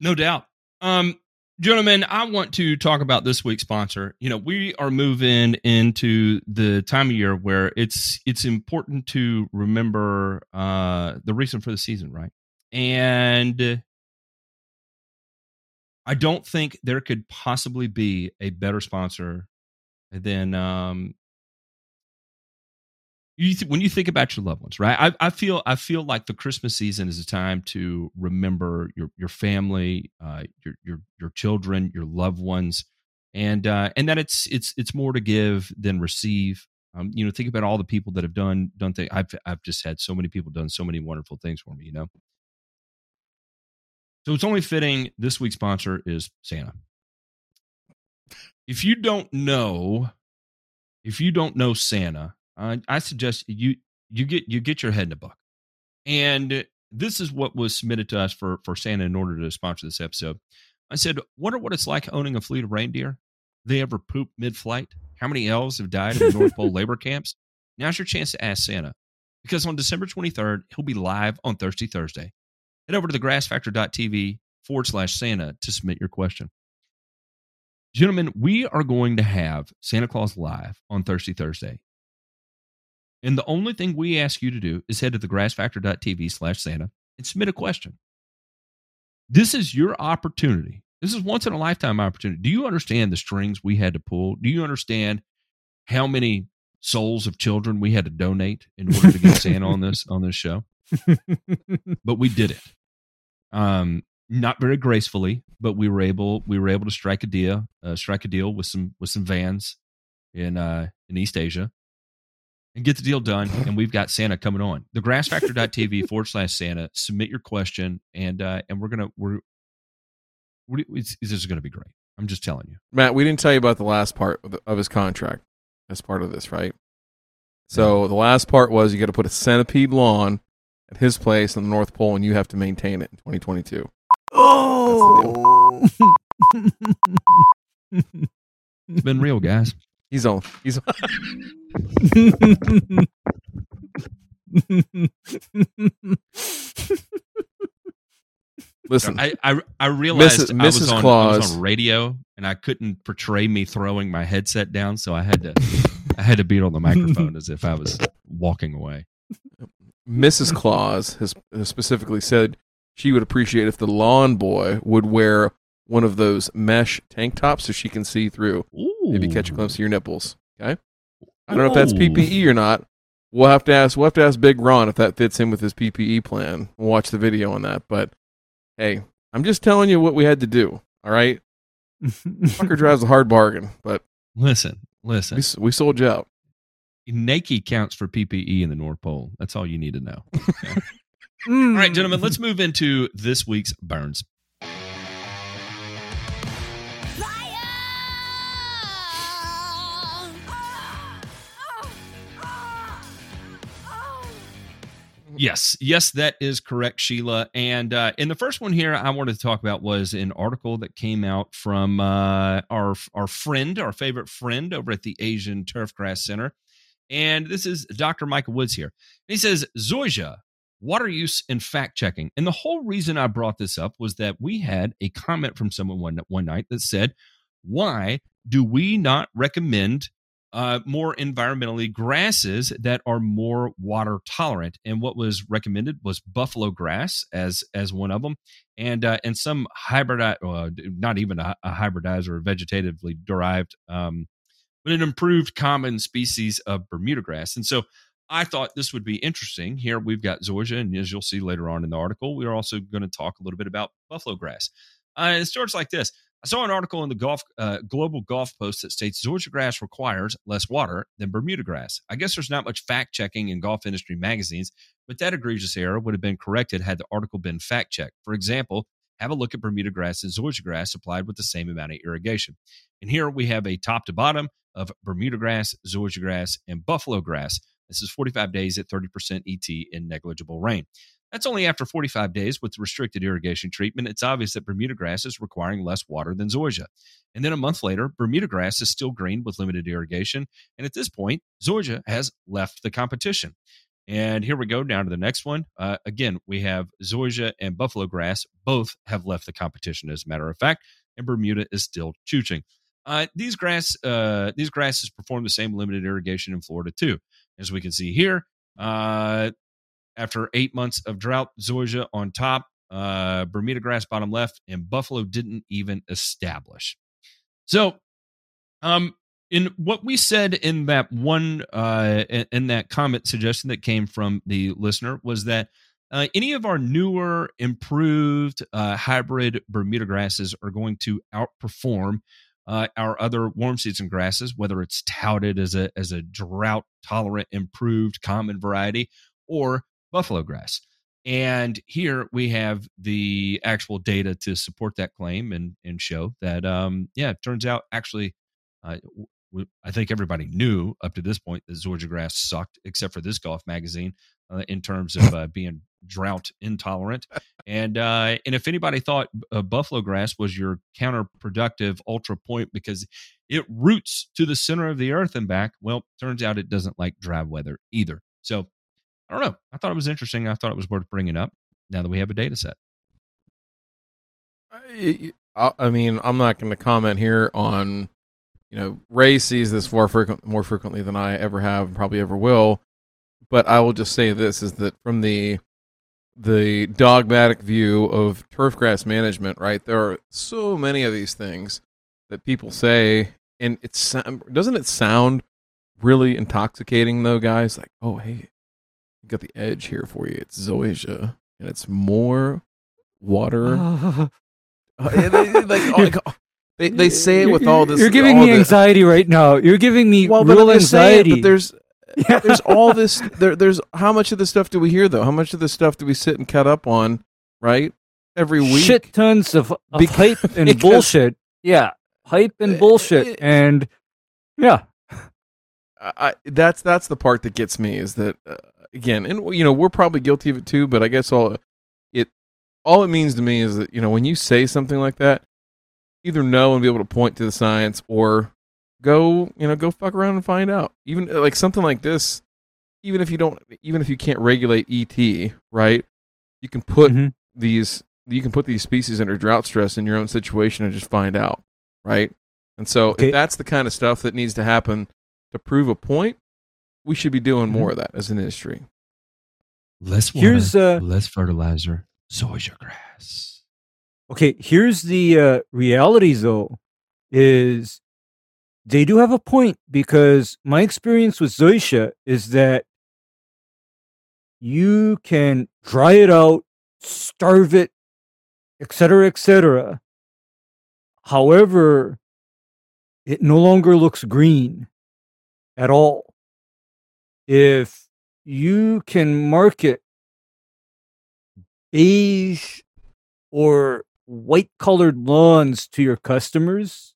No doubt. Um, gentlemen, I want to talk about this week's sponsor. You know, we are moving into the time of year where it's it's important to remember uh the reason for the season, right? And I don't think there could possibly be a better sponsor than um you th- when you think about your loved ones, right? I, I feel I feel like the Christmas season is a time to remember your your family, uh, your your your children, your loved ones, and uh, and that it's it's it's more to give than receive. Um, you know, think about all the people that have done done things. I've I've just had so many people done so many wonderful things for me. You know, so it's only fitting. This week's sponsor is Santa. If you don't know, if you don't know Santa, uh, I suggest you you get you get your head in a book. And this is what was submitted to us for for Santa in order to sponsor this episode. I said, "Wonder what it's like owning a fleet of reindeer. They ever poop mid-flight? How many elves have died in the North Pole labor [LAUGHS] camps? Now's your chance to ask Santa, because on December 23rd he'll be live on Thirsty Thursday. Head over to thegrassfactor.tv forward slash Santa to submit your question." Gentlemen, we are going to have Santa Claus live on Thirsty Thursday And the only thing we ask you to do is head to thegrassfactor.tv slash Santa and submit a question. This is your opportunity. This is once in a lifetime opportunity. Do you understand the strings we had to pull? Do you understand how many souls of children we had to donate in order to get Santa on this on this show? [LAUGHS] But we did it. Um, not very gracefully, but we were able we were able to strike a deal uh, strike a deal with some with some vans in uh in East Asia and get the deal done. And we've got Santa coming on the grassfactor.tv [LAUGHS] forward slash Santa. Submit your question and uh and we're gonna we're, we're it's, this is gonna be great. I'm just telling you. Matt, we didn't tell you about the last part of, the, of his contract as part of this, right? So the last part was you got to put a centipede lawn at his place in the North Pole, and you have to maintain it in 2022. Oh. [LAUGHS] It's been real, guys. He's on. He's on. listen. I I, I realized Mrs. I was Mrs. on I was on radio and I couldn't portray me throwing my headset down, so I had to I had to beat on the microphone as if I was walking away. Mrs. Claus has, has specifically said she would appreciate if the lawn boy would wear one of those mesh tank tops so she can see through. Maybe catch a glimpse of your nipples. Okay. I don't know if that's PPE or not. We'll have to ask. We'll have to ask Big Ron if that fits in with his PPE plan. We'll watch the video on that. But hey, I'm just telling you what we had to do. All right. [LAUGHS] Fucker drives a hard bargain, but Listen, listen. s- we sold you out. Nike counts for PPE in the North Pole. That's all you need to know. All [LAUGHS] All right, hmm. gentlemen, let's move into this week's burns. Yes, yes, that is correct, Sheila. And uh, in the first one here, I wanted to talk about was an article that came out from uh, our our friend, our favorite friend over at the Asian Turfgrass Center, and this is Dr. Micah Woods here. He says Zoysia water use and fact checking. And the whole reason I brought this up was that we had a comment from someone one one night that said, "Why do we not recommend uh, more environmentally grasses that are more water tolerant. And what was recommended was buffalo grass as as one of them, and uh, and some hybrid, uh, not even a, a hybridized or vegetatively derived, um, but an improved common species of Bermuda grass. And so I thought this would be interesting. Here we've got Zoysia, and as you'll see later on in the article, we're also going to talk a little bit about buffalo grass. Uh, it starts like this. I saw an article in the Golf uh, Global Golf Post that states Zoysia grass requires less water than Bermuda grass. I guess there's not much fact checking in golf industry magazines, but that egregious error would have been corrected had the article been fact checked. For example, have a look at Bermuda grass and Zoysia grass applied with the same amount of irrigation. And here we have a top to bottom of Bermuda grass, Zoysia grass, and buffalo grass. This is 45 days at 30% ET in negligible rain. That's only after 45 days with restricted irrigation treatment. It's obvious that Bermuda grass is requiring less water than Zoysia. And then a month later, Bermuda grass is still green with limited irrigation. And at this point, Zoysia has left the competition. And here we go down to the next one. Uh, again, we have Zoysia and buffalo grass. Both have left the competition, as a matter of fact, and Bermuda is still chooching. Uh, these grass, uh, these grasses perform the same limited irrigation in Florida too, as we can see here. Uh, after eight months of drought, Zoysia on top, uh, Bermuda grass bottom left, and Buffalo didn't even establish. So, um, in what we said in that one, uh, in, in that comment suggestion that came from the listener was that uh, any of our newer, improved uh, hybrid Bermuda grasses are going to outperform uh, our other warm season grasses, whether it's touted as a as a drought tolerant, improved common variety, or buffalo grass. And here we have the actual data to support that claim and and show that um yeah, it turns out actually uh, I think everybody knew up to this point that Zoysia grass sucked, except for this golf magazine, uh, in terms of uh, being drought intolerant. And uh, and if anybody thought uh, buffalo grass was your counterproductive ultra point because it roots to the center of the earth and back, well, turns out it doesn't like dry weather either. So I don't know. I thought it was interesting. I thought it was worth bringing up now that we have a data set. I, I mean, I'm not going to comment here on, you know, Ray sees this more frequent, more frequently than I ever have, and probably ever will. But I will just say this: is that from the the dogmatic view of turfgrass management, right? There are so many of these things that people say, and it's doesn't it sound really intoxicating though, guys? Like, oh hey, got the edge here for you. It's Zoysia, and it's more water. [LAUGHS] Uh, they, like, they, they [LAUGHS] say it with all this. You're giving me the, anxiety right now. You're giving me well, real anxiety. But there's [LAUGHS] there's all this. There, there's how much of this stuff do we hear though? How much of this stuff do we sit and cut up on? Right, every week. Shit tons of, of because, hype and bullshit. Yeah, hype and bullshit, and yeah. I, that's that's the part that gets me is that uh, again, and you know we're probably guilty of it too. But I guess all it all it means to me is that you know when you say something like that, either know and be able to point to the science, or go you know go fuck around and find out even uh, like something like this even if you don't even if you can't regulate et right you can put mm-hmm. these you can put these species under drought stress in your own situation and just find out right and so okay. if that's the kind of stuff that needs to happen to prove a point we should be doing mm-hmm. more of that as an industry less water here's uh, less fertilizer Zoysia grass okay here's the uh, reality though is they do have a point because my experience with Zoysia is that you can dry it out, starve it, etc., etc. However, it no longer looks green at all. If you can market beige or white colored lawns to your customers,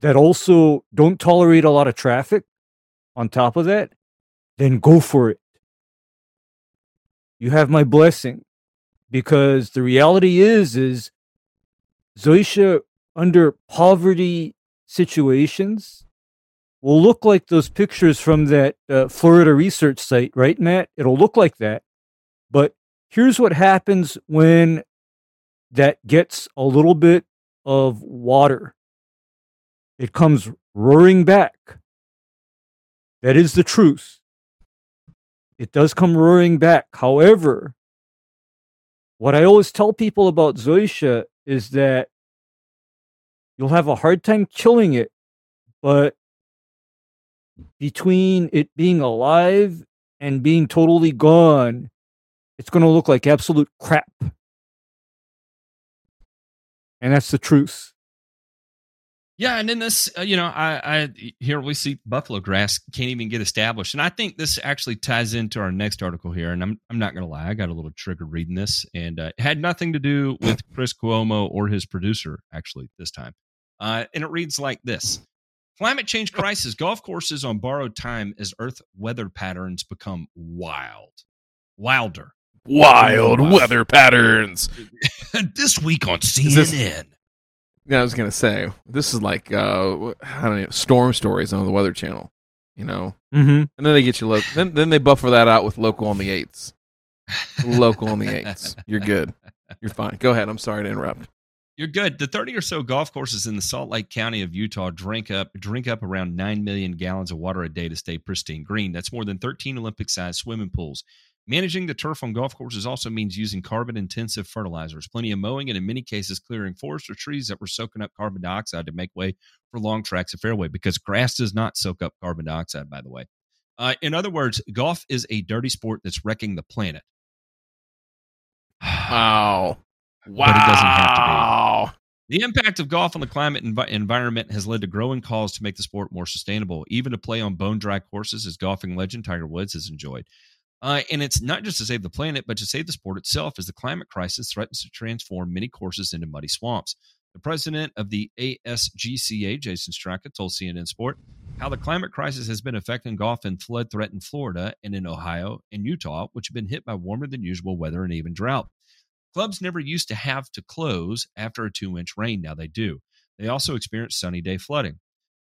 that also don't tolerate a lot of traffic on top of that, then go for it. You have my blessing because the reality is is Zoysia under poverty situations will look like those pictures from that uh, Florida research site, right, Matt? It'll look like that. But here's what happens when that gets a little bit of water it comes roaring back. That is the truth. It does come roaring back. However, what I always tell people about Zoysia is that you'll have a hard time killing it, but between it being alive and being totally gone, it's going to look like absolute crap. And that's the truth. Yeah, and in this, uh, you know, I, I here we see buffalo grass can't even get established, and I think this actually ties into our next article here. And I'm I'm not gonna lie, I got a little triggered reading this, and uh, it had nothing to do with Chris Cuomo or his producer actually this time. Uh, and it reads like this: Climate change crisis, golf courses on borrowed time as Earth weather patterns become wild, wilder, wild, wild. weather patterns. [LAUGHS] this week on CNN. Yeah, I was gonna say this is like uh, I don't know storm stories on the Weather Channel, you know. Mm-hmm. And then they get you local. Then then they buffer that out with local on the eights. local on the eights. [LAUGHS] You're good. You're fine. Go ahead. I'm sorry to interrupt. You're good. The 30 or so golf courses in the Salt Lake County of Utah drink up drink up around nine million gallons of water a day to stay pristine green. That's more than 13 Olympic-sized swimming pools. Managing the turf on golf courses also means using carbon intensive fertilizers, plenty of mowing, and in many cases, clearing forests or trees that were soaking up carbon dioxide to make way for long tracks of fairway because grass does not soak up carbon dioxide, by the way. Uh, in other words, golf is a dirty sport that's wrecking the planet. [SIGHS] Wow. Wow. But it doesn't have to be. The impact of golf on the climate and environment has led to growing calls to make the sport more sustainable, even to play on bone dry courses, as golfing legend Tiger Woods has enjoyed. Uh, and it's not just to save the planet, but to save the sport itself as the climate crisis threatens to transform many courses into muddy swamps. The president of the ASGCA, Jason Straka, told CNN Sport how the climate crisis has been affecting golf in flood threatened Florida and in Ohio and Utah, which have been hit by warmer than usual weather and even drought. Clubs never used to have to close after a two inch rain. Now they do. They also experience sunny day flooding.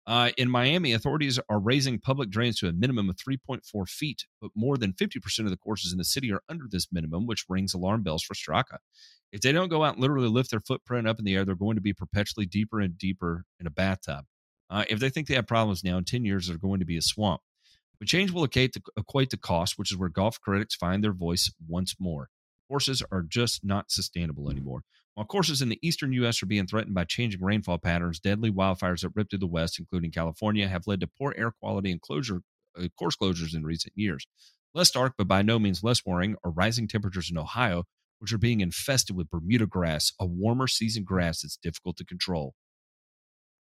Uh, in Miami, authorities are raising public drains to a minimum of 3.4 feet, but more than 50% of the courses in the city are under this minimum, which rings alarm bells for Straka. If they don't go out and literally lift their footprint up in the air, they're going to be perpetually deeper and deeper in a bathtub. Uh, if they think they have problems now, in 10 years, they're going to be a swamp. But change will equate to, equate to cost, which is where golf critics find their voice once more. Courses are just not sustainable anymore. While courses in the eastern U.S. are being threatened by changing rainfall patterns, deadly wildfires that rip through the West, including California, have led to poor air quality and closure, uh, course closures in recent years. Less dark, but by no means less worrying, are rising temperatures in Ohio, which are being infested with Bermuda grass, a warmer season grass that's difficult to control.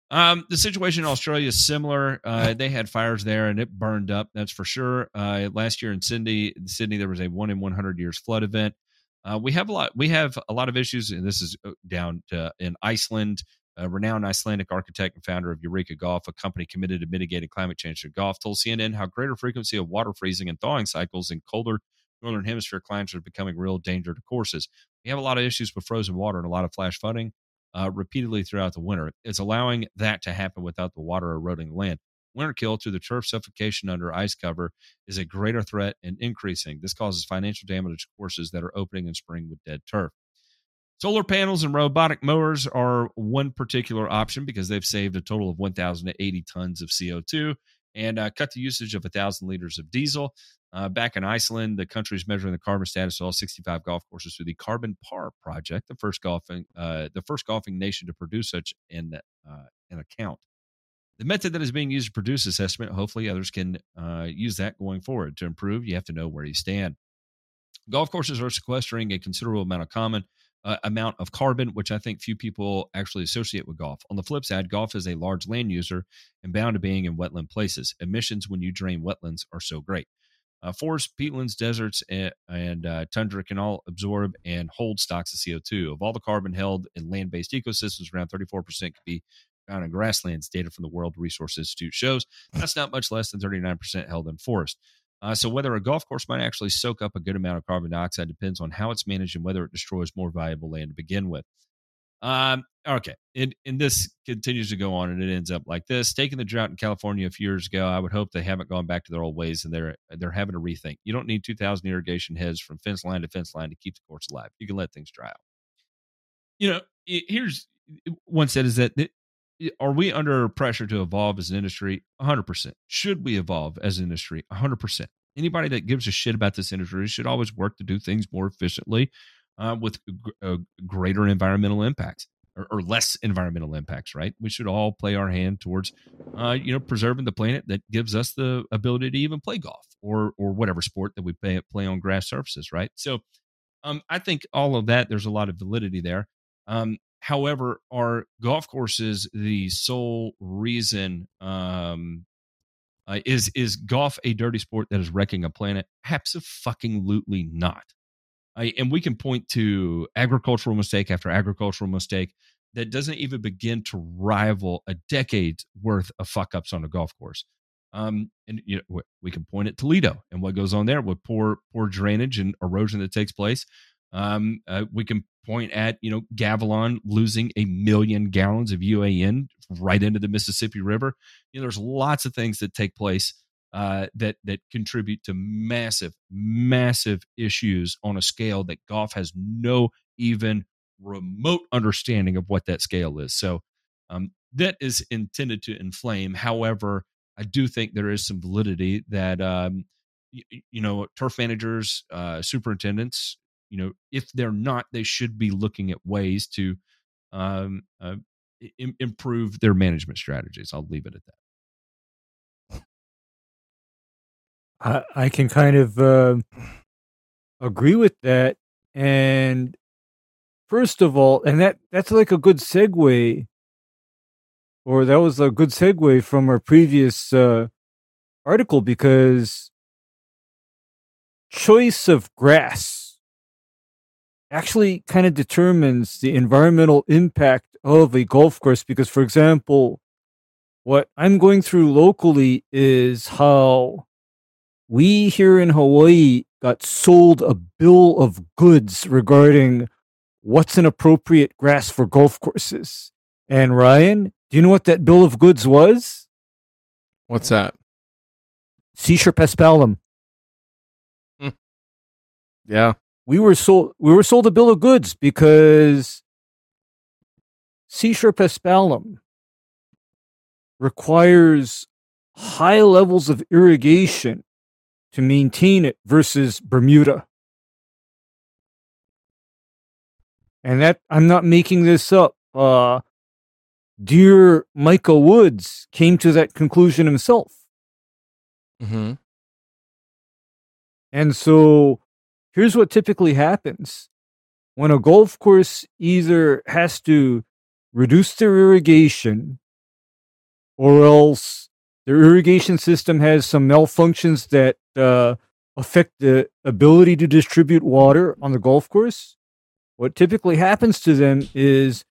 Um, the situation in Australia is similar. Uh, they had fires there and it burned up. That's for sure. Uh, last year in Sydney, Sydney, there was a one in 100 years flood event. Uh, we have a lot. We have a lot of issues, and this is uh, down to, in Iceland. A renowned Icelandic architect and founder of Eureka Golf, a company committed to mitigating climate change through golf, told CNN how greater frequency of water freezing and thawing cycles in colder northern hemisphere climates are becoming real danger to courses. We have a lot of issues with frozen water and a lot of flash flooding uh, repeatedly throughout the winter. It's allowing that to happen without the water eroding land. Winter kill through the turf suffocation under ice cover is a greater threat and increasing. This causes financial damage to courses that are opening in spring with dead turf. Solar panels and robotic mowers are one particular option because they've saved a total of 1,080 tons of CO2 and uh, cut the usage of 1,000 liters of diesel. Uh, back in Iceland, the country is measuring the carbon status of all 65 golf courses through the Carbon Par project, the first golfing uh, the first golfing nation to produce such an uh, an account. The method that is being used to produce assessment, hopefully others can uh, use that going forward. To improve, you have to know where you stand. Golf courses are sequestering a considerable amount of common uh, amount of carbon, which I think few people actually associate with golf. On the flip side, golf is a large land user and bound to being in wetland places. Emissions when you drain wetlands are so great. Uh, forests, peatlands, deserts, and, and uh, tundra can all absorb and hold stocks of CO2. Of all the carbon held in land based ecosystems, around 34% could be found in grasslands. Data from the World Resource Institute shows that's not much less than 39% held in forest. Uh, so, whether a golf course might actually soak up a good amount of carbon dioxide depends on how it's managed and whether it destroys more valuable land to begin with. Um, okay, and, and this continues to go on, and it ends up like this. Taking the drought in California a few years ago, I would hope they haven't gone back to their old ways, and they're they're having to rethink. You don't need two thousand irrigation heads from fence line to fence line to keep the course alive. You can let things dry out. You know, here's one said is that are we under pressure to evolve as an industry? 100%. Should we evolve as an industry? 100%. Anybody that gives a shit about this industry should always work to do things more efficiently uh, with greater environmental impacts or, or, less environmental impacts, right? We should all play our hand towards, uh, you know, preserving the planet that gives us the ability to even play golf or or whatever sport that we play, play on grass surfaces, right? So, um, I think all of that there's a lot of validity there. Um, however, are golf courses the sole reason? Um, uh, is is golf a dirty sport that is wrecking a planet? Absolutely not. I, and we can point to agricultural mistake after agricultural mistake that doesn't even begin to rival a decade's worth of fuck ups on a golf course. Um, and you know, we can point at Toledo and what goes on there with poor poor drainage and erosion that takes place. Um, uh, we can point at you know Gavilon losing a million gallons of UAN right into the Mississippi River. You know, there's lots of things that take place uh, that that contribute to massive, massive issues on a scale that golf has no even remote understanding of what that scale is. So um, that is intended to inflame. However, I do think there is some validity that um, you, know turf managers, uh, superintendents, you know, if they're not, they should be looking at ways to um, uh, Im- improve their management strategies. I'll leave it at that. I, I can kind of uh, agree with that. And first of all, and that that's like a good segue, or that was a good segue from our previous uh, article because choice of grass actually kind of determines the environmental impact of a golf course. Because, for example, what I'm going through locally is how we here in Hawaii got sold a bill of goods regarding what's an appropriate grass for golf courses. And Ryan, do you know what that bill of goods was? What's that? seashore paspalum. Hmm. Yeah. We were sold we were sold a bill of goods because seashore paspalum requires high levels of irrigation to maintain it versus Bermuda. And that I'm not making this up. Uh, dear Micah Woods came to that conclusion himself. Mm-hmm. And so here's what typically happens when a golf course either has to reduce their irrigation or else their irrigation system has some malfunctions that uh, affect the ability to distribute water on the golf course. What typically happens to them is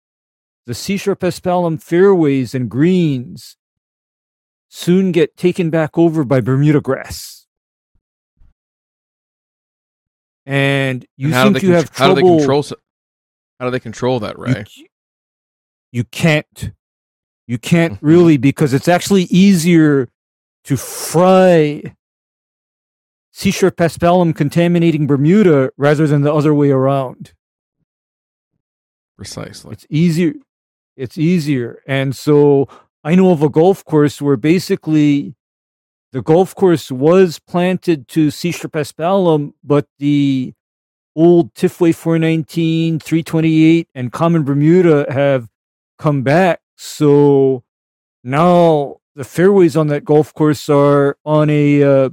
the Seashore Paspalum fairways and greens soon get taken back over by Bermuda grass. And you And how do they you con- have how do they control how do they control that, you, Ray? c- you can't. You can't Mhm. really because it's actually easier to fry Seashore Paspalum contaminating Bermuda rather than the other way around. Precisely. It's easier. It's easier. And so I know of a golf course where basically the golf course was planted to Seashore Paspalum, but the old Tifway 419, 328, and Common Bermuda have come back. So now the fairways on that golf course are on a uh,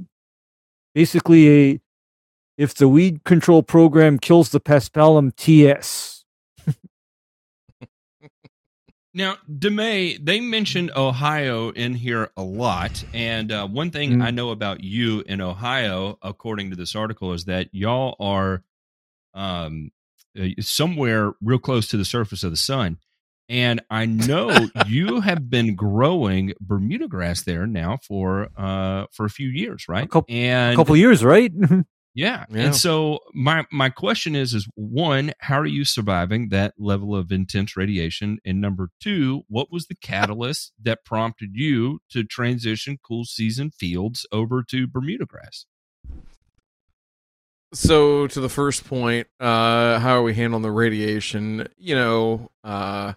basically a if the weed control program kills the Paspalum TS. Now, DeMay, they mentioned Ohio in here a lot. And uh, one thing Mm. I know about you in Ohio, according to this article, is that y'all are um, uh, somewhere real close to the surface of the sun. And I know [LAUGHS] you have been growing Bermuda grass there now for uh, for a few years, right? coup- and A couple years, right? [LAUGHS] yeah. Yeah. And so my my question is is one, how are you surviving that level of intense radiation? And number two, what was the catalyst that prompted you to transition cool season fields over to Bermuda grass? So to the first point, uh, how are we handling the radiation? You know, uh,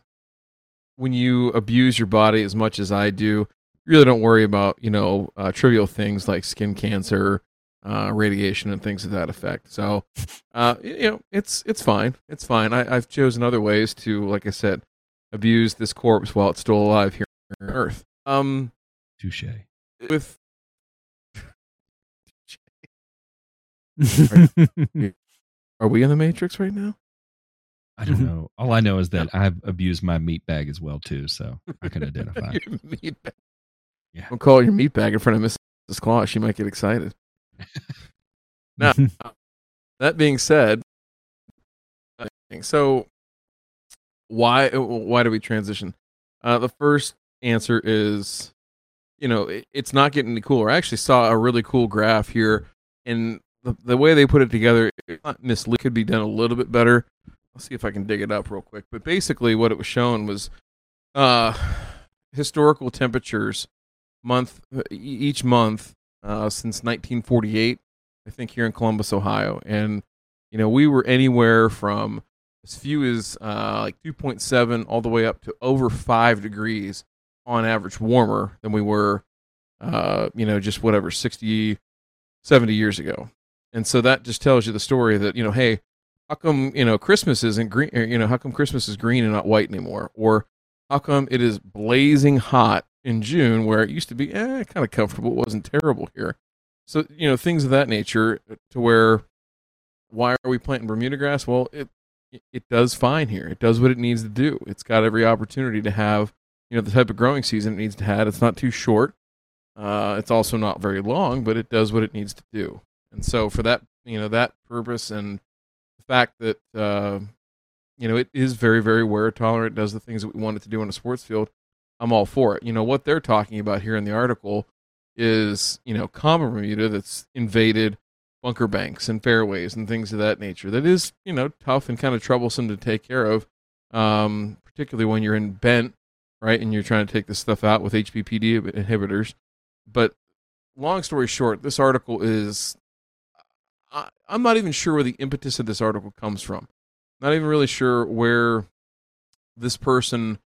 when you abuse your body as much as I do, you really don't worry about you know uh, trivial things like skin cancer, uh, radiation, and things of that effect. So, uh, you know, it's it's fine. It's fine. I, I've chosen other ways to, like I said, abuse this corpse while it's still alive here on Earth. Um, Touche. with [LAUGHS] are we in the Matrix right now? I don't Mhm. know. All I know is that I've abused my meat bag as well too, so I can [LAUGHS] identify. your meat bag. Yeah. Don't call your meat bag in front of Mrs. Claus. She might get excited. [LAUGHS] Now, [LAUGHS] that being said, so why why do we transition? Uh, the first answer is, you know, it, it's not getting any cooler. I actually saw a really cool graph here, and the, the way they put it together, mislead could be done a little bit better. I'll see if I can dig it up real quick. But basically, what it was showing was uh, [SIGHS] historical temperatures month each month uh, since 1948. I think here in Columbus, Ohio, and you know we were anywhere from as few as uh, like 2.7 all the way up to over five degrees on average warmer than we were, uh, you know, just whatever 60, 70 years ago. And so that just tells you the story that you know, hey, how come you know Christmas isn't green? or, You know, how come Christmas is green and not white anymore? Or how come it is blazing hot in June where it used to be eh, kind of comfortable? It wasn't terrible here. So you know, things of that nature. To where, why are we planting Bermuda grass? Well, it it does fine here. It does what it needs to do. It's got every opportunity to have you know the type of growing season it needs to have. It's not too short. Uh, it's also not very long, but it does what it needs to do. And so for that, you know, that purpose and the fact that uh, you know it is very, very wear tolerant, does the things that we want it to do on a sports field, I'm all for it. You know what they're talking about here in the article is you know common Bermuda that's invaded bunker banks and fairways and things of that nature. That is you know tough and kind of troublesome to take care of, um, particularly when you're in bent, right, and you're trying to take this stuff out with HPPD inhibitors. But long story short, this article is I, I'm not even sure where the impetus of this article comes from. Not even really sure where this person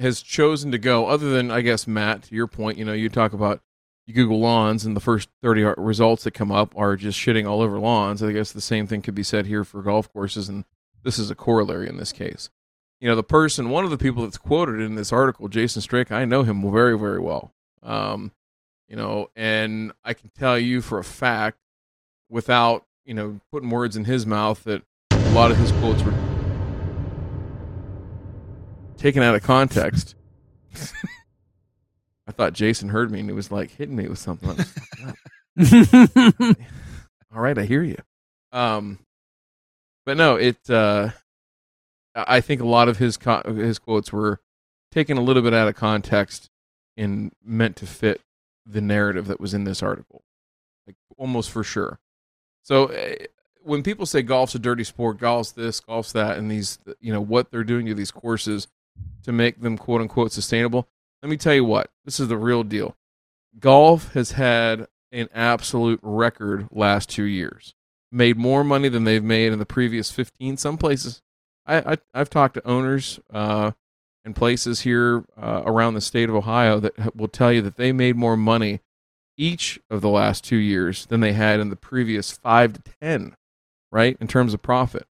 has chosen to go, other than I guess Matt, to your point, you know, you talk about you Google lawns and the first 30 results that come up are just shitting all over lawns. I guess the same thing could be said here for golf courses, and this is a corollary in this case. You know, the person, one of the people that's quoted in this article, Jason Strick, I know him very, very well. Um, you know, and I can tell you for a fact, without you know putting words in his mouth, that a lot of his quotes were taken out of context. [LAUGHS] I thought Jason heard me and he was like hitting me with something. Like. [LAUGHS] All right, I hear you. Um, but no, it. Uh, I I think a lot of his co- his quotes were taken a little bit out of context and meant to fit the narrative that was in this article, like almost for sure. So uh, when people say golf's a dirty sport, golf's this, golf's that, and these, you know, what they're doing to these courses to make them quote unquote sustainable. Let me tell you what, this is the real deal. Golf has had an absolute record last two years. Made more money than they've made in the previous 15. Some places, I, I, I've talked to owners uh, and places here uh, around the state of Ohio that will tell you that they made more money each of the last two years than they had in the previous five to 10, right? In terms of profit.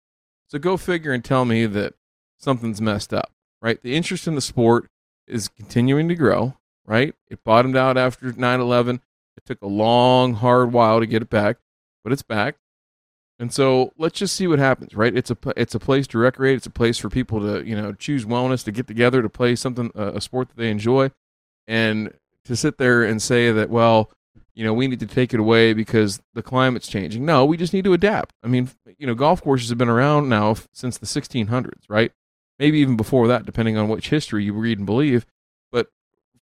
So go figure and tell me that something's messed up, right? The interest in the sport is continuing to grow, right? It bottomed out after 9 11. It took a long, hard while to get it back, but it's back. And so let's just see what happens, right? It's a it's a place to recreate. It's a place for people to you know choose wellness, to get together, to play something a sport that they enjoy, and to sit there and say that well, you know, we need to take it away because the climate's changing. No, we just need to adapt. I mean, you know, golf courses have been around now since the 1600s, right? Maybe even before that, depending on which history you read and believe. But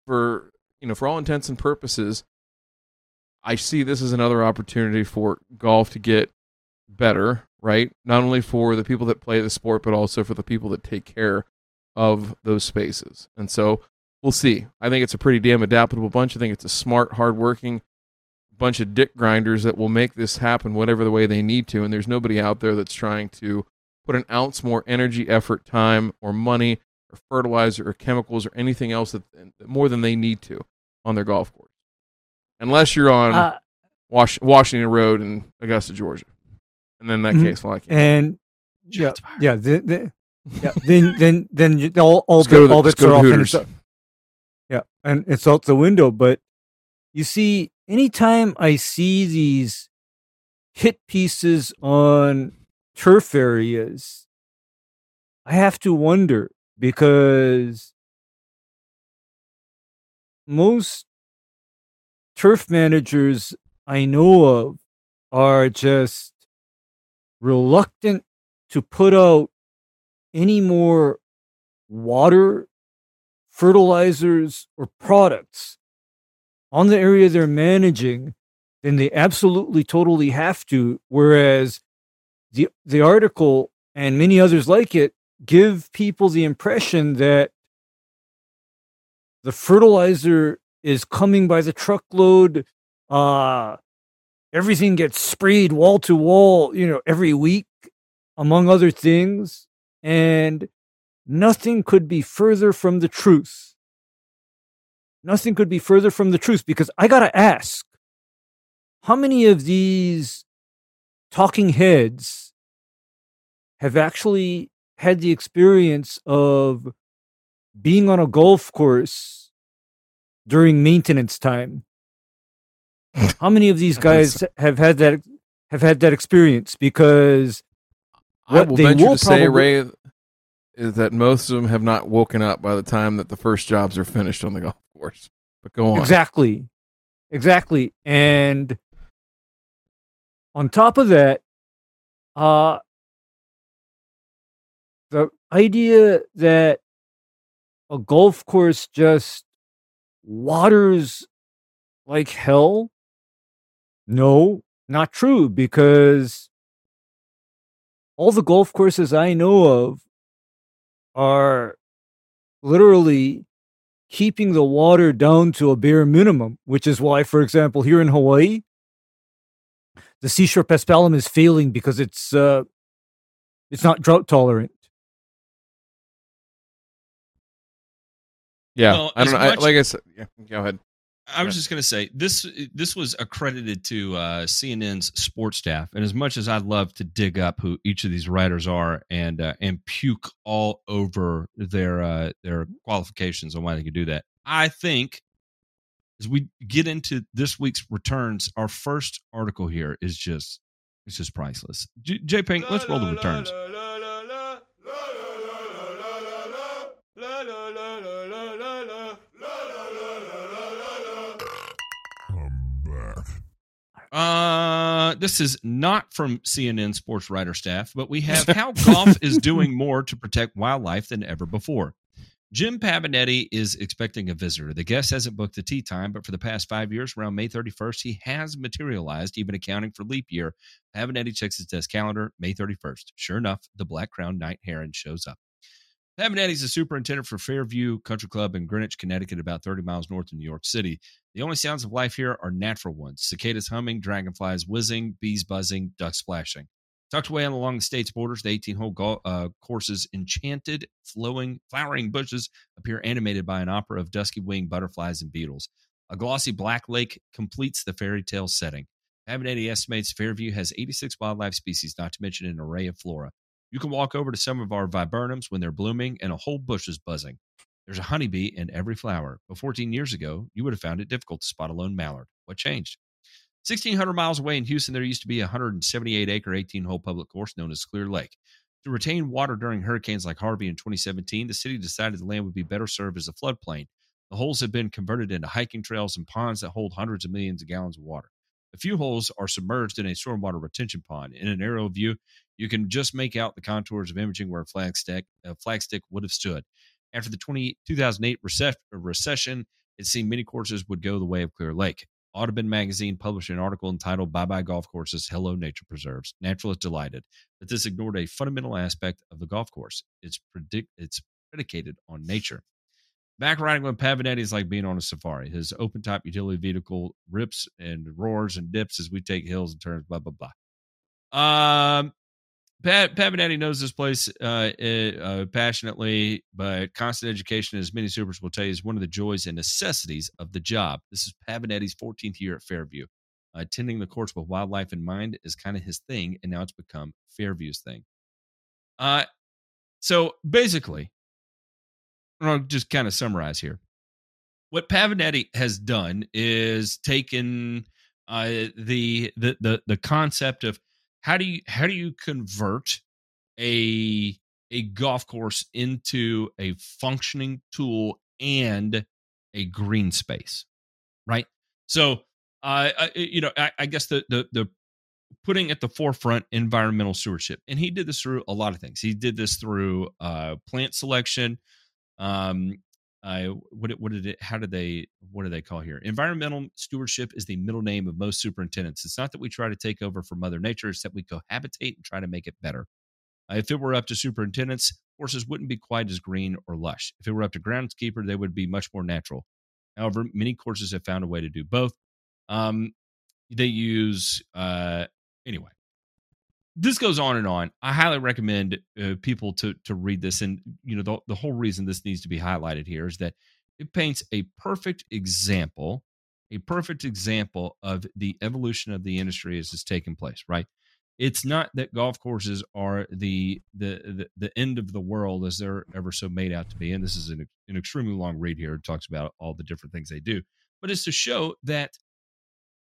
for you know, for all intents and purposes, I see this as another opportunity for golf to get better, right? Not only for the people that play the sport, but also for the people that take care of those spaces. And so we'll see. I think it's a pretty damn adaptable bunch. I think it's a smart, hardworking bunch of dick grinders that will make this happen whatever the way they need to. And there's nobody out there that's trying to put an ounce more energy, effort, time, or money, or fertilizer, or chemicals, or anything else that more than they need to on their golf course. Unless you're on Uh, Wash, Washington Road in Augusta, Georgia. And then in that Mhm. case, well, I can't. and yeah, yeah, then, then, [LAUGHS] yeah, then then then you, all all, Let's go bet- to the- all let's are off. and Hooters. it's, yeah, and it's out the window. But you see, anytime I see these hit pieces on turf areas, I have to wonder because most turf managers I know of are just reluctant to put out any more water, fertilizers, or products on the area they're managing than they absolutely totally have to. Whereas the the article and many others like it give people the impression that the fertilizer is coming by the truckload. Uh, everything gets sprayed wall to wall, you know, every week, among other things. And nothing could be further from the truth. Nothing could be further from the truth because I got to ask how many of these talking heads have actually had the experience of being on a golf course during maintenance time? How many of these [LAUGHS] guys have had that have had that experience? Because I what will they venture will to say, Ray, is that most of them have not woken up by the time that the first jobs are finished on the golf course. But go on. Exactly. Exactly. And on top of that, uh the idea that a golf course just waters like hell? No not true because all the golf courses i know of are literally keeping the water down to a bare minimum, which is why, for example, here in Hawaii, the seashore paspalum is failing because it's uh, it's not drought tolerant. Yeah, Well, I don't as know. I, like I said, yeah, go ahead. I was Yeah. just going to say this. This was accredited to uh, CNN's sports staff, and as much as I'd love to dig up who each of these writers are and uh, and puke all over their uh, their qualifications on why they could do that, I think as we get into this week's returns, our first article here is just it's just priceless. J, J Pink, let's roll the returns. Uh, this is not from CNN sports writer staff, but we have [LAUGHS] how golf is doing more to protect wildlife than ever before. Jim Pavonetti is expecting a visitor. The guest hasn't booked the tea time, but for the past five years, around May 31st, he has materialized, even accounting for leap year. Pavonetti checks his desk calendar, May 31st. Sure enough, the black crowned night heron shows up. Pavonetti's the superintendent for Fairview Country Club in Greenwich, Connecticut, about 30 miles north of New York City. The only sounds of life here are natural ones cicadas humming, dragonflies whizzing, bees buzzing, ducks splashing. Tucked away along the state's borders, the 18 hole go- uh, course's enchanted, flowing, flowering bushes appear animated by an opera of dusky winged butterflies and beetles. A glossy black lake completes the fairy tale setting. Pavonetti estimates Fairview has 86 wildlife species, not to mention an array of flora. You can walk over to some of our viburnums when they're blooming and a whole bush is buzzing. There's a honeybee in every flower. But 14 years ago, you would have found it difficult to spot a lone mallard. What changed? 1,600 miles away in Houston, there used to be a 178 acre, 18 hole public course known as Clear Lake. To retain water during hurricanes like Harvey in 2017, the city decided the land would be better served as a floodplain. The holes have been converted into hiking trails and ponds that hold hundreds of millions of gallons of water. A few holes are submerged in a stormwater retention pond. In an aerial view, you can just make out the contours of imaging where a flagstick, a flagstick would have stood. After the 20, 2008 recession, it seemed many courses would go the way of Clear Lake. Audubon magazine published an article entitled Bye Bye Golf Courses, Hello Nature Preserves. Naturalists delighted that this ignored a fundamental aspect of the golf course. It's, predict, it's predicated on nature. Back riding with Pavonetti is like being on a safari. His open top utility vehicle rips and roars and dips as we take hills and turns, blah, blah, blah. Um, Pat, knows this place uh, uh, passionately, but constant education, as many supers will tell you, is one of the joys and necessities of the job. This is Pavonetti's 14th year at Fairview. Uh, attending the course with wildlife in mind is kind of his thing, and now it's become Fairview's thing. Uh, so basically, I'll just kind of summarize here. What Pavonetti has done is taken uh, the, the the the concept of how do you how do you convert a a golf course into a functioning tool and a green space, right? So, uh, I, you know, I, I guess the the the putting at the forefront environmental stewardship, and he did this through a lot of things. He did this through uh, plant selection. Um, I what what did it? How did they? What do they call here? Environmental stewardship is the middle name of most superintendents. It's not that we try to take over for Mother Nature; it's that we cohabitate and try to make it better. Uh, if it were up to superintendents, horses wouldn't be quite as green or lush. If it were up to groundskeeper, they would be much more natural. However, many courses have found a way to do both. Um, they use uh, anyway. This goes on and on. I highly recommend uh, people to to read this, and you know the the whole reason this needs to be highlighted here is that it paints a perfect example, a perfect example of the evolution of the industry as it's taken place. Right? It's not that golf courses are the the the, the end of the world as they're ever so made out to be, and this is an, an extremely long read here. It talks about all the different things they do, but it's to show that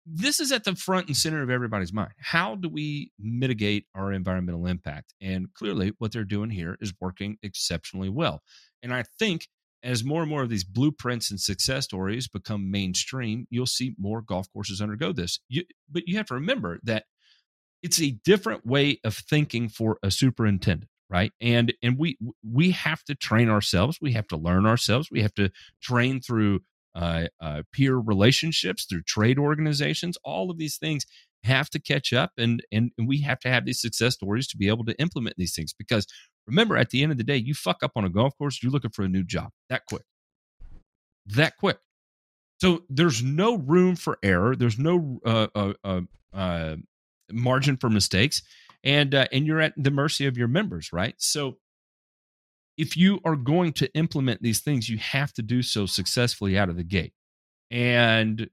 this is at the front and center of everybody's mind. How do we mitigate our environmental impact? And clearly, what they're doing here is working exceptionally well. And I think as more and more of these blueprints and success stories become mainstream, you'll see more golf courses undergo this. You, but you have to remember that it's a different way of thinking for a superintendent right and and we we have to train ourselves we have to learn ourselves we have to train through uh, uh, peer relationships through trade organizations. All of these things have to catch up and, and and we have to have these success stories to be able to implement these things because remember at the end of the day you fuck up on a golf course you're looking for a new job that quick. That quick. So there's no room for error. There's no uh, uh, uh, uh margin for mistakes. And uh, and you're at the mercy of your members right? So if you are going to implement these things, you have to do so successfully out of the gate. And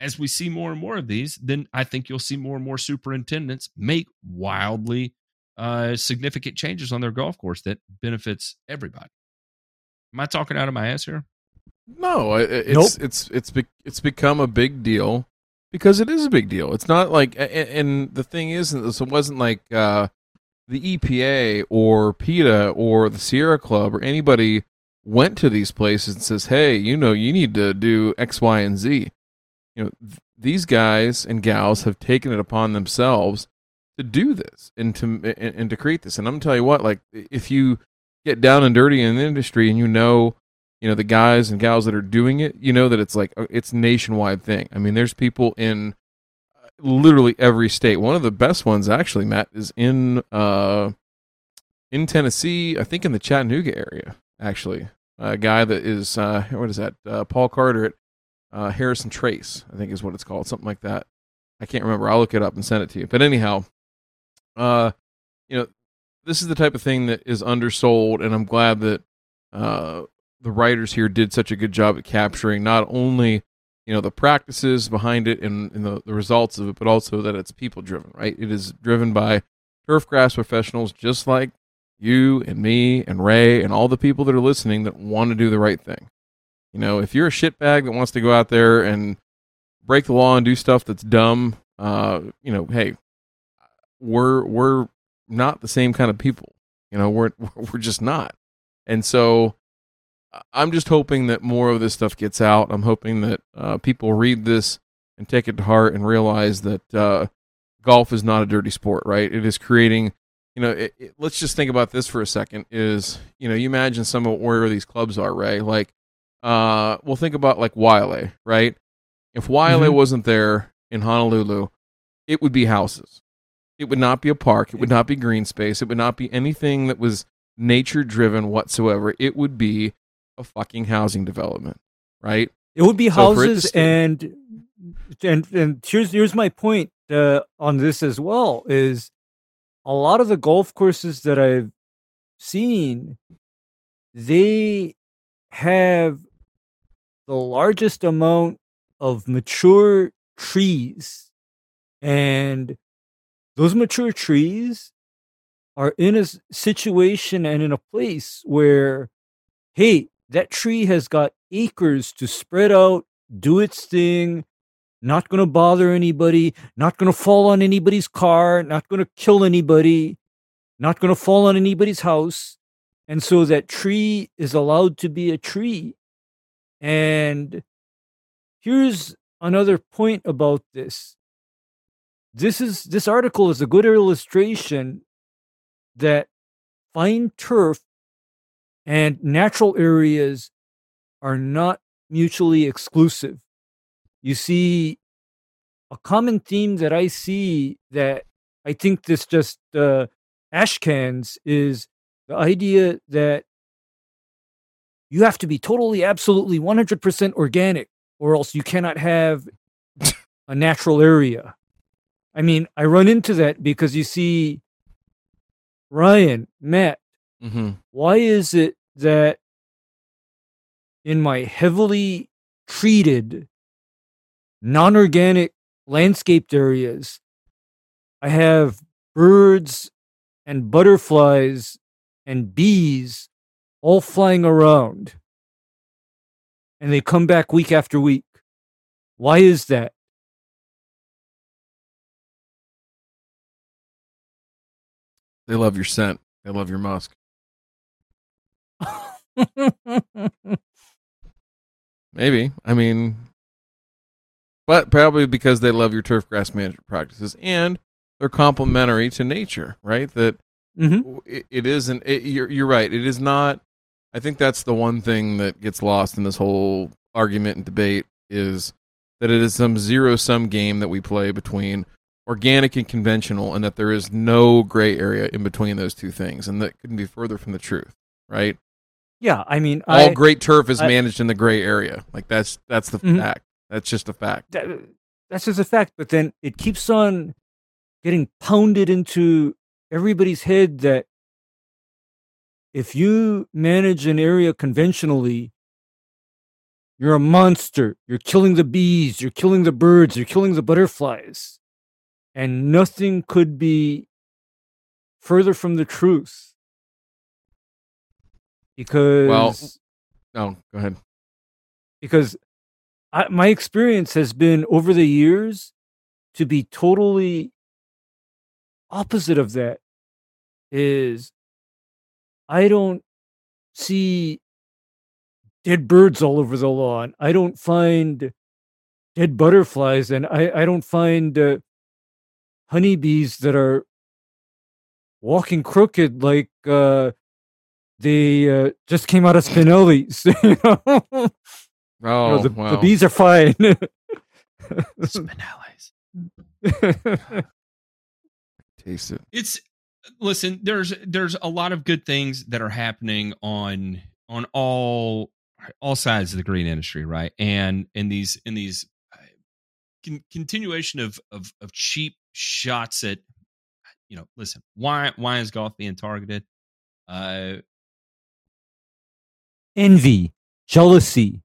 as we see more and more of these, then I think you'll see more and more superintendents make wildly uh, significant changes on their golf course that benefits everybody. Am I talking out of my ass here? No, I- I- it's Nope. it's it's be, it's become a big deal because it is a big deal. It's not like a- a- and the thing is, this it wasn't like uh, the EPA or PETA or the Sierra Club or anybody went to these places and says, "Hey, you know, you need to do X, Y, and Z." You know, th- these guys and gals have taken it upon themselves to do this and to and, and to create this. And I'm gonna tell you what, like if you get down and dirty in the industry and you know you know the guys and gals that are doing it you know that it's like it's nationwide thing i mean there's people in literally every state. One of the best ones actually matt is in uh in tennessee i think in the chattanooga area actually. A guy that is uh what is that uh, paul carter at uh, harrison trace i think is what it's called something like that. I can't remember. I'll look it up and send it to you. But anyhow uh you know this is the type of thing that is undersold and i'm glad that uh the writers here did such a good job at capturing not only you know the practices behind it and, and the, the results of it but also that it's people driven right? It is driven by turf grass professionals just like you and me and ray and all the people that are listening that want to do the right thing. You know if you're a shitbag that wants to go out there and break the law and do stuff that's dumb uh you know hey we're we're not the same kind of people. You know we're [LAUGHS] we're just not. And so I'm just hoping that more of this stuff gets out. I'm hoping that uh, people read this and take it to heart and realize that uh, golf is not a dirty sport, right? It is creating, you know, it, it- let's just think about this for a second. Is you know, you imagine some of where these clubs are, Ray? Like, uh, well, think about like Waialae, right? If Waialae Mhm. wasn't there in Honolulu, it would be houses. It would not be a park. It would not be green space. It would not be anything that was nature driven whatsoever. It would be a fucking housing development, right? It would be So for it to houses stay- and and and here's here's my point uh, on this as well is a lot of the golf courses that I've seen they have the largest amount of mature trees and those mature trees are in a situation and in a place where hey that tree has got acres to spread out, do its thing, not going to bother anybody, not going to fall on anybody's car, not going to kill anybody, not going to fall on anybody's house. And so that tree is allowed to be a tree. And here's another point about this. This is this article is a good illustration that fine turf and natural areas are not mutually exclusive. You see, a common theme that I see that I think this just uh, ash cans is the idea that you have to be totally, absolutely 100% organic, or else you cannot have a natural area. I mean, I run into that because you see, Ryan, Matt, Mm-hmm. why is it that in my heavily treated non-organic landscaped areas i have birds and butterflies and bees all flying around and they come back week after week why is that They love your scent. They love your musk. Maybe. I mean, but probably because they love your turf grass management practices and they're complementary to nature, right? That Mhm. it, it isn't. It, you're you're right. It is not. I think that's the one thing that gets lost in this whole argument and debate is that it is some zero sum game that we play between organic and conventional, and that there is no gray area in between those two things, and that couldn't be further from the truth, right? Yeah i mean All I, great turf is I- managed in the gray area. Like that's that's the Mhm. fact. That's just a fact. that, that's just a fact. But then it keeps on getting pounded into everybody's head that if you manage an area conventionally, you're a monster. You're killing the bees, you're killing the birds, you're killing the butterflies. And nothing could be further from the truth. Because Oh, go ahead. because I, my experience has been over the years to be totally opposite of that is I don't see dead birds all over the lawn. I don't find dead butterflies and I, I don't find uh, honeybees that are walking crooked like uh, they uh, just came out of Spinelli's. [LAUGHS] you know? You Oh, know, the, wow. the bees are fine. [LAUGHS] Spinellis. [LAUGHS] Taste it. it's listen there's there's a lot of good things that are happening on on all all sides of the green industry right and in these in these uh, con- continuation of of of cheap shots at you know listen why why is golf being targeted uh Envy, jealousy,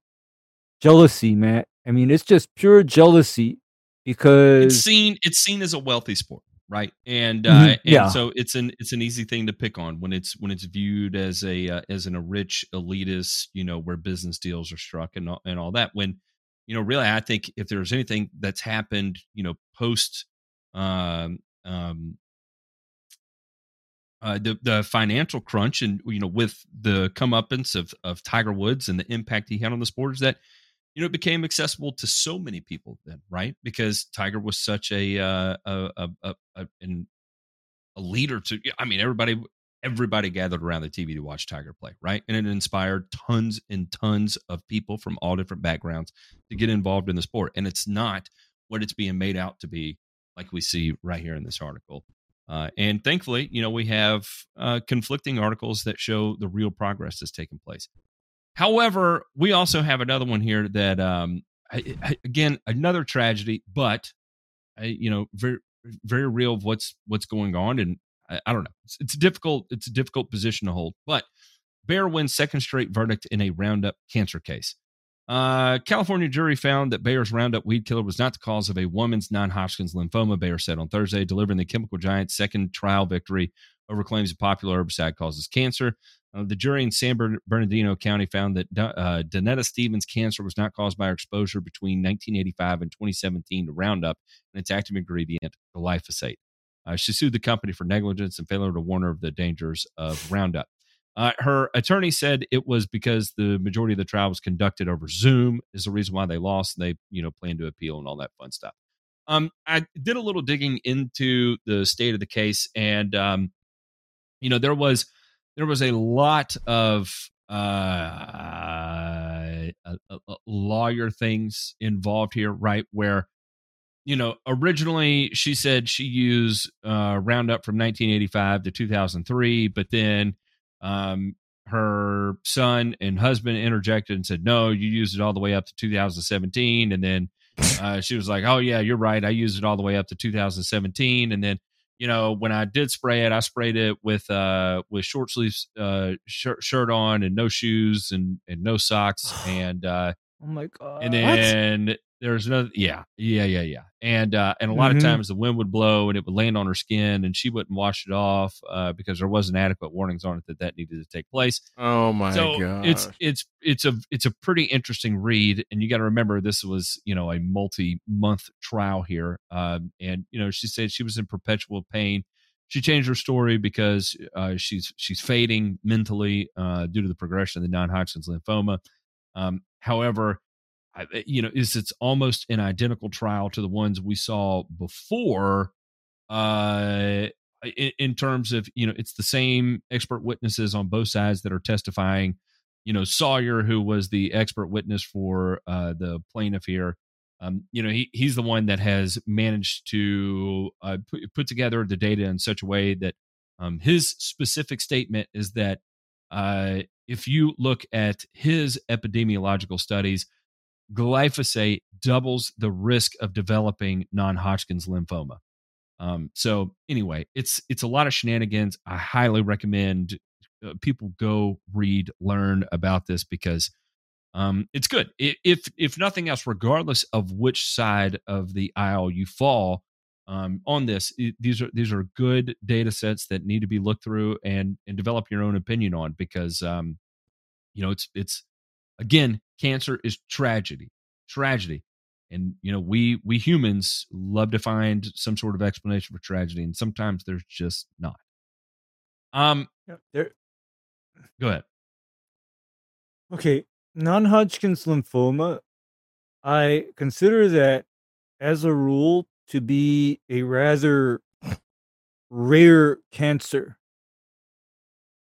jealousy, Matt. I mean, it's just pure jealousy because it's seen it's seen as a wealthy sport right and uh Mhm, and yeah. so it's an it's an easy thing to pick on when it's when it's viewed as a uh, as an a rich elitist you know where business deals are struck and all, and all that when you know really i think if there's anything that's happened you know post um um uh, the the financial crunch and you know with the comeuppance of of Tiger Woods and the impact he had on the sport is that you know it became accessible to so many people then right? Because Tiger was such a uh, a a, a, a, leader to I mean everybody everybody gathered around the TV to watch Tiger play right? And it inspired tons and tons of people from all different backgrounds to get involved in the sport. And it's not what it's being made out to be like we see right here in this article uh, and thankfully, you know, we have uh, conflicting articles that show the real progress that's taking place. However, we also have another one here that, um, I, I- again, another tragedy, but uh, you know, very, very real of what's what's going on, and I, I don't know. It's, it's difficult, it's a difficult position to hold. But Bayer wins second straight verdict in a Roundup cancer case. Uh, California jury found that Bayer's Roundup weed killer was not the cause of a woman's non-Hodgkin's lymphoma. Bayer said on Thursday, delivering the chemical giant's second trial victory over claims a popular herbicide causes cancer. Uh, the jury in San Bernardino County found that uh, Donnetta Stephens' cancer was not caused by her exposure between 1985 and 2017 to Roundup and its active ingredient, glyphosate. Uh, she sued the company for negligence and failure to warn her of the dangers of Roundup. Uh, her attorney said it was because the majority of the trial was conducted over Zoom is the reason why they lost. And they, you know, plan to appeal and all that fun stuff. Um, I did a little digging into the state of the case, and um, you know, there was there was a lot of uh, lawyer things involved here, right? Where you know, originally she said she used uh, Roundup from 1985 to 2003, but then um, her son and husband interjected and said, "No, you used it all the way up to 2017." And then uh, she was like, "Oh yeah, you're right. I used it all the way up to 2017." And then you know, when I did spray it, I sprayed it with uh with short sleeves uh shirt, shirt on and no shoes and and no socks [GASPS] and uh oh my god. and then there's another yeah yeah yeah yeah and uh and a lot Mhm. of times the wind would blow and it would land on her skin and she wouldn't wash it off uh because there wasn't adequate warnings on it that that needed to take place Oh my so god! it's it's it's a it's a pretty interesting read and you got to remember this was you know a multi-month trial here um and you know she said she was in perpetual pain she changed her story because uh she's she's fading mentally uh due to the progression of the non-hodgkin's lymphoma um however you know is it's almost an identical trial to the ones we saw before uh in, in terms of you know it's the same expert witnesses on both sides that are testifying. You know sawyer who was the expert witness for uh the plaintiff here um you know he, he's the one that has managed to uh, put, put together the data in such a way that um his specific statement is that uh if you look at his epidemiological studies glyphosate doubles the risk of developing non-hodgkin's lymphoma um, so anyway, it's it's a lot of shenanigans. I highly recommend uh, people go read, learn about this because um, it's good. If if nothing else, regardless of which side of the aisle you fall um, on this, these are these are good data sets that need to be looked through and and develop your own opinion on because um, you know it's it's again cancer is tragedy, tragedy. And you know we we humans love to find some sort of explanation for tragedy and sometimes there's just not. Um there, go ahead. Okay, non-Hodgkin's lymphoma, I consider that as a rule to be a rather rare cancer.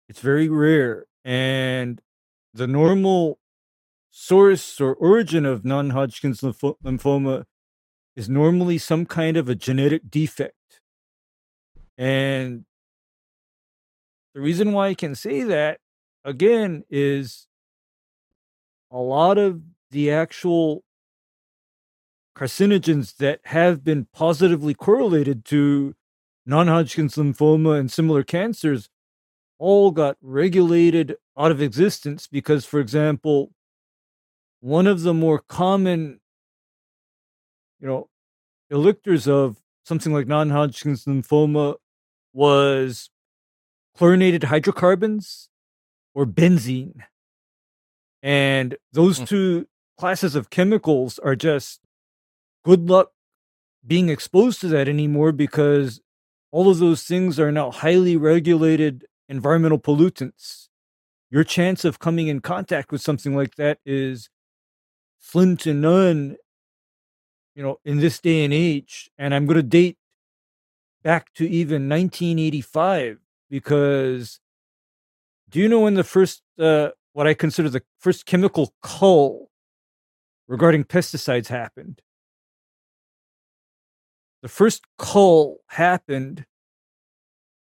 It's very rare and the normal source or origin of non-Hodgkin's lympho- lymphoma is normally some kind of a genetic defect. And the reason why I can say that again is a lot of the actual carcinogens that have been positively correlated to non-Hodgkin's lymphoma and similar cancers all got regulated out of existence because for example one of the more common you know elictors of something like non-Hodgkin's lymphoma was chlorinated hydrocarbons or benzene and those Hmm. two classes of chemicals are just good luck being exposed to that anymore because all of those things are now highly regulated environmental pollutants. Your chance of coming in contact with something like that is slim to none, you know, in this day and age. And I'm going to date back to even 1985 because do you know when the first uh, what I consider the first chemical cull regarding pesticides happened? The first cull happened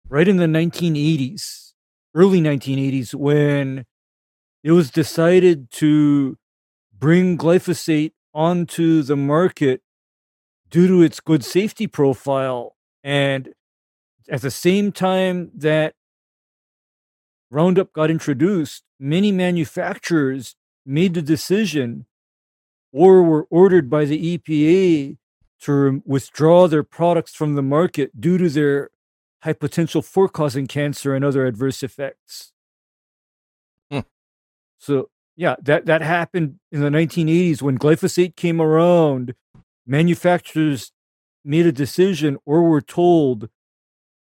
right in the 1980s, early 1980s, when it was decided to bring glyphosate onto the market due to its good safety profile. And at the same time that Roundup got introduced, many manufacturers made the decision or were ordered by the EPA to withdraw their products from the market due to their high potential for causing cancer and other adverse effects. Hmm. So, yeah, that, that happened in the 1980s when glyphosate came around. Manufacturers made a decision or were told,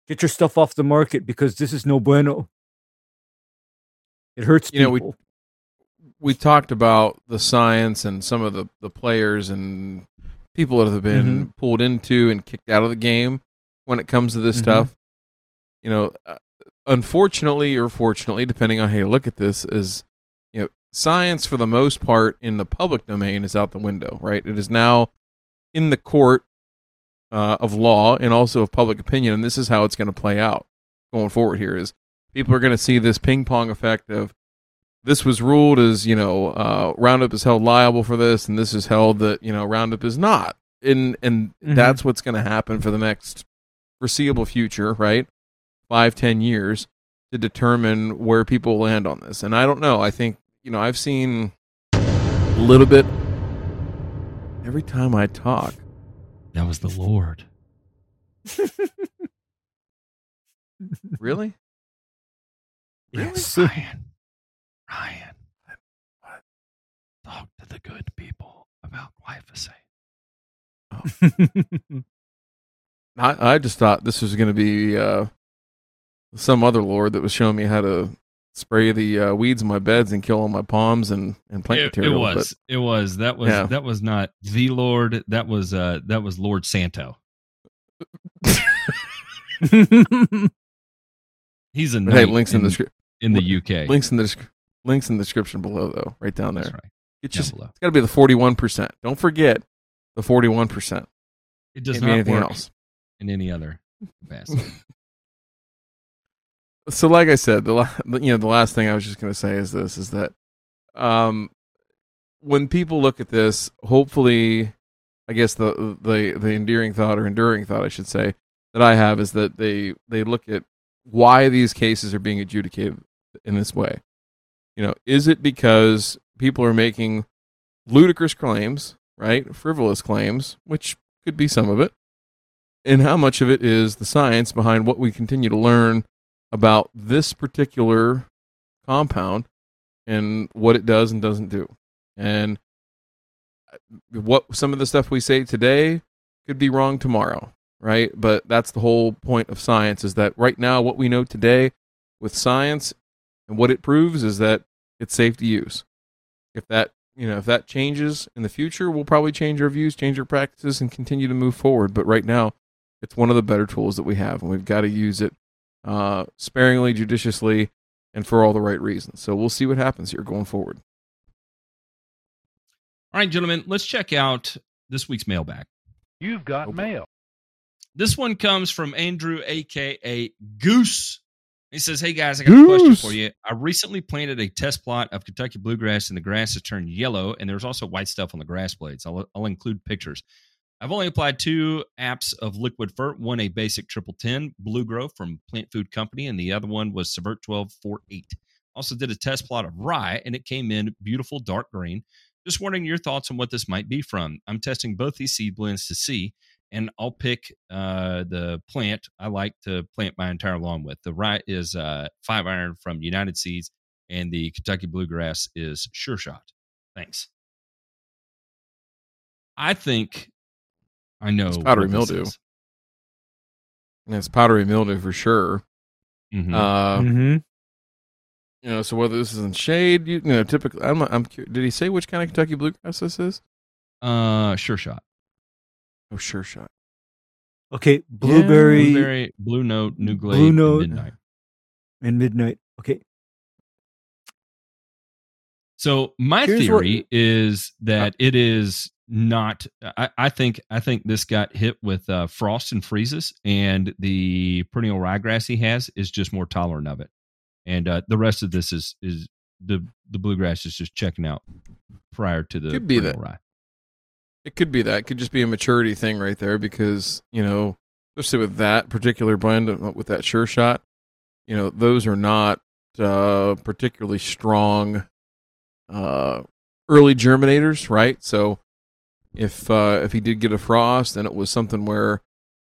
get your stuff off the market because this is no bueno. It hurts You know, we- we talked about the science and some of the, the players and people that have been pulled into and kicked out of the game when it comes to this Mhm. stuff. You know, uh, unfortunately or fortunately, depending on how you look at this, is you know science for the most part in the public domain is out the window. Right? It is now in the court uh, of law and also of public opinion, and this is how it's going to play out going forward. Here is people are going to see this ping pong effect of this was ruled as you know uh, Roundup is held liable for this, and this is held that you know Roundup is not, and and Mhm. that's what's going to happen for the next foreseeable future, right? Five, ten years to determine where people land on this, and I don't know. I think you know I've seen a little bit every time I talk. that was the lord. [LAUGHS] Really? yes. Ryan. Ryan. Talk to the good people about glyphosate. [LAUGHS] I, I just thought this was going to be uh, some other lord that was showing me how to spray the uh, weeds in my beds and kill all my palms and, and plant it, it material. was it was that was Yeah. that was not the lord that was uh that was lord santo [LAUGHS] he's a hey, links in, the descri- in the uk links in the descri- links in the description below though, right down there. That's right. It's Down just below. it's got to be the forty one percent. Don't forget the forty one percent. It does Can't be anything work else. in any other capacity. [LAUGHS] so like I said, the you know the last thing I was just going to say is this: is that um, when people look at this, hopefully, I guess the the the endearing thought or enduring thought I should say that I have is that they they look at why these cases are being adjudicated in this way. You know, is it because people are making ludicrous claims, right? Frivolous claims, which could be some of it. And how much of it is the science behind what we continue to learn about this particular compound and what it does and doesn't do. And what some of the stuff we say today could be wrong tomorrow, right? But that's the whole point of science is that right now what we know today with science and what it proves is that it's safe to use. If that, you know, if that changes in the future, we'll probably change our views, change our practices and continue to move forward, but right now it's one of the better tools that we have and we've got to use it uh, sparingly, judiciously, and for all the right reasons. So we'll see what happens here going forward. All right, gentlemen, let's check out this week's mailbag. You've got Okay. mail. This one comes from Andrew, aka Goose. He says, Hey guys, I got a question for you. I recently planted a test plot of Kentucky bluegrass, and the grass has turned yellow, and there's also white stuff on the grass blades. I'll, I'll include pictures. I've only applied two apps of liquid fert, one a basic triple ten blue grow from Plant Food Company, and the other one was Subvert 1248. Also did a test plot of rye, and it came in beautiful dark green. Just wondering your thoughts on what this might be from. I'm testing both these seed blends to see, and I'll pick uh, the plant I like to plant my entire lawn with. The rye is uh, five iron from United Seeds, and the Kentucky bluegrass is Sure Shot. Thanks. I think I know It's powdery mildew. is. And it's powdery mildew for sure. Mhm. Uh, Mhm. you know, so whether this is in shade, you, you know, typically, I'm, I'm curious, did he say which kind of Kentucky bluegrass this is? uh, Sure Shot. Oh, sure shot. Okay, blueberry Blueberry, Blue Note, NuGlade, Blue and Note. Midnight. and midnight. Okay, So my Here's theory is that it is not. I, I think I think this got hit with uh, frost and freezes, and the perennial ryegrass he has is just more tolerant of it, and uh, the rest of this is is the the bluegrass is just checking out prior to the Could be perennial that. rye. It could be that. It could just be a maturity thing right there because, you know, especially with that particular blend, uh, with that sure shot, you know, those are not uh, particularly strong uh, early germinators, right? So if uh, if he did get a frost and it was something where,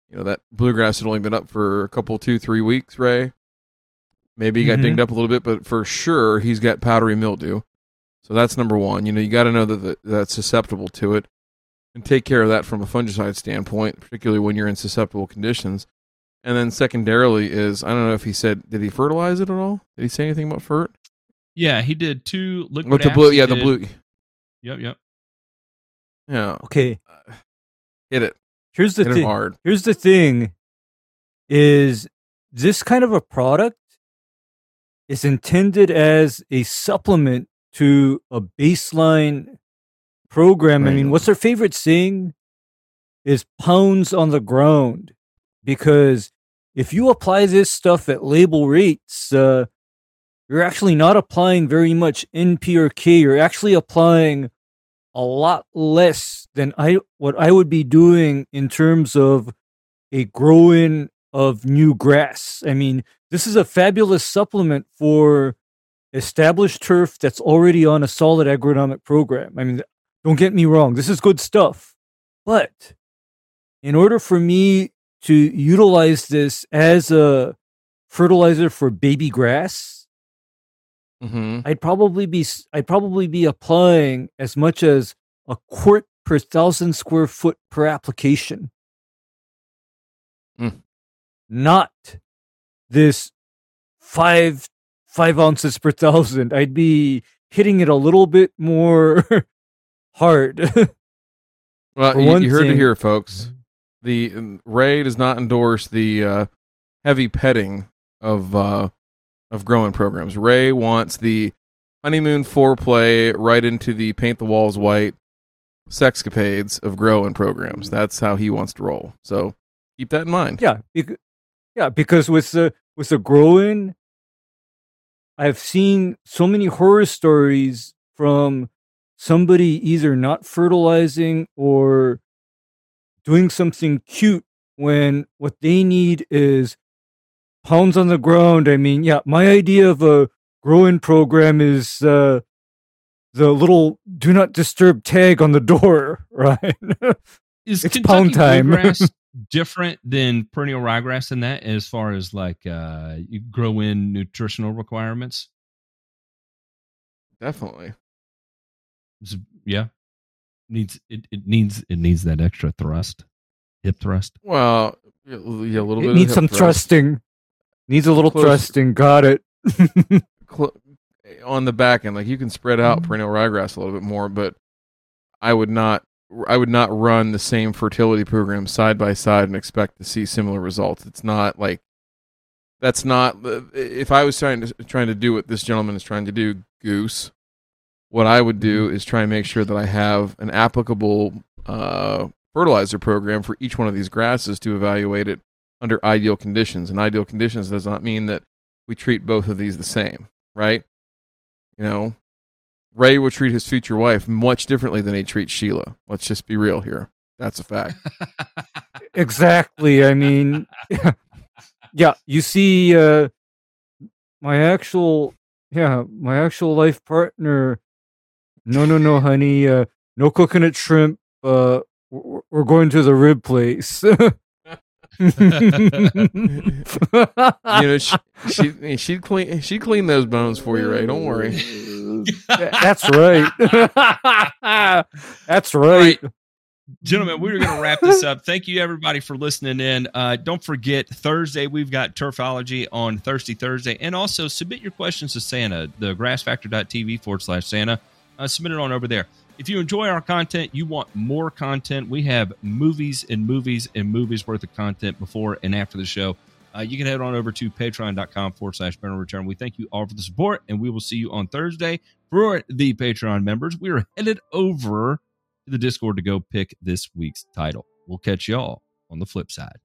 you know, that bluegrass had only been up for a couple, two, three weeks, Ray, maybe he got Mhm. dinged up a little bit, but for sure he's got powdery mildew. So that's number one. You know, you got to know that the, that's susceptible to it and take care of that from a fungicide standpoint, particularly when you're in susceptible conditions. And then secondarily is I don't know if he said did he fertilize it at all? Did he say anything about fert? Yeah, he did two liquid. With the blue, yeah, the blue, Yep, yep. Yeah, okay. hit it, Here's the hit thing. Here's the thing: is this kind of a product is intended as a supplement to a baseline program. I mean, what's their favorite saying? Is pounds on the ground because if you apply this stuff at label rates, uh, you're actually not applying very much NP or K. You're actually applying a lot less than I what I would be doing in terms of a growing of new grass. I mean, this is a fabulous supplement for established turf that's already on a solid agronomic program. I mean, don't get me wrong, this is good stuff. But in order for me to utilize this as a fertilizer for baby grass, Mm-hmm. I'd probably be I'd probably be applying as much as a quart per thousand square foot per application. Mm. Not this five five ounces per thousand. I'd be hitting it a little bit more [LAUGHS] hard. Well, you, you heard it here, folks. The um, Ray does not endorse the uh, heavy petting of uh, of growing programs. Ray wants the honeymoon foreplay right into the paint the walls white sexcapades of growing programs. That's how he wants to roll. So keep that in mind. yeah, bec- yeah, because with the with the growing, I've seen so many horror stories from somebody either not fertilizing or doing something cute when what they need is pounds on the ground. I mean, yeah, my idea of a grow-in program is uh, the little "Do not disturb" tag on the door, [LAUGHS] right? Is It's Kentucky pound time. bluegrass [LAUGHS] different than perennial ryegrass in that, as far as like uh, you grow in nutritional requirements? Definitely. Is- yeah, needs it, it needs it needs that extra thrust, hip thrust. Well, yeah, a little bit. it of needs hip some thrust. trusting. Needs a little Close. and Got it. [LAUGHS] Cl- on the back end. Like you can spread out Mm-hmm. perennial ryegrass a little bit more, but I would not. I would not run the same fertility program side by side and expect to see similar results. It's not like that's not. If I was trying to trying to do what this gentleman is trying to do, goose, what I would do Mm-hmm. is try and make sure that I have an applicable uh, fertilizer program for each one of these grasses to evaluate it under ideal conditions. And ideal conditions does not mean that we treat both of these the same, right? You know, Ray would treat his future wife much differently than he treats Sheila. Let's just be real here. That's a fact. [LAUGHS] exactly. I mean, [LAUGHS] yeah. You see, uh, my actual, yeah, my actual life partner. No, no, no, honey. Uh, no coconut shrimp. Uh, we're going to the rib place. [LAUGHS] [LAUGHS] you know, she, she [LAUGHS] she'd clean she'd clean those bones for you, Ray. Don't worry. That's right. That's right. Gentlemen, we're going to wrap this up. Thank you, everybody, for listening in. Uh, don't forget, Thursday, we've got Turfology on Thirsty Thursday. And also, submit your questions to Santa, the grassfactor.tv forward slash Santa. Uh, submit it on over there. If you enjoy our content, you want more content, we have movies and movies and movies worth of content before and after the show. Uh, you can head on over to patreon.com forward slash Burner Return. We thank you all for the support, and we will see you on Thursday for the Patreon members. We are headed over to the Discord to go pick this week's title. We'll catch y'all on the flip side.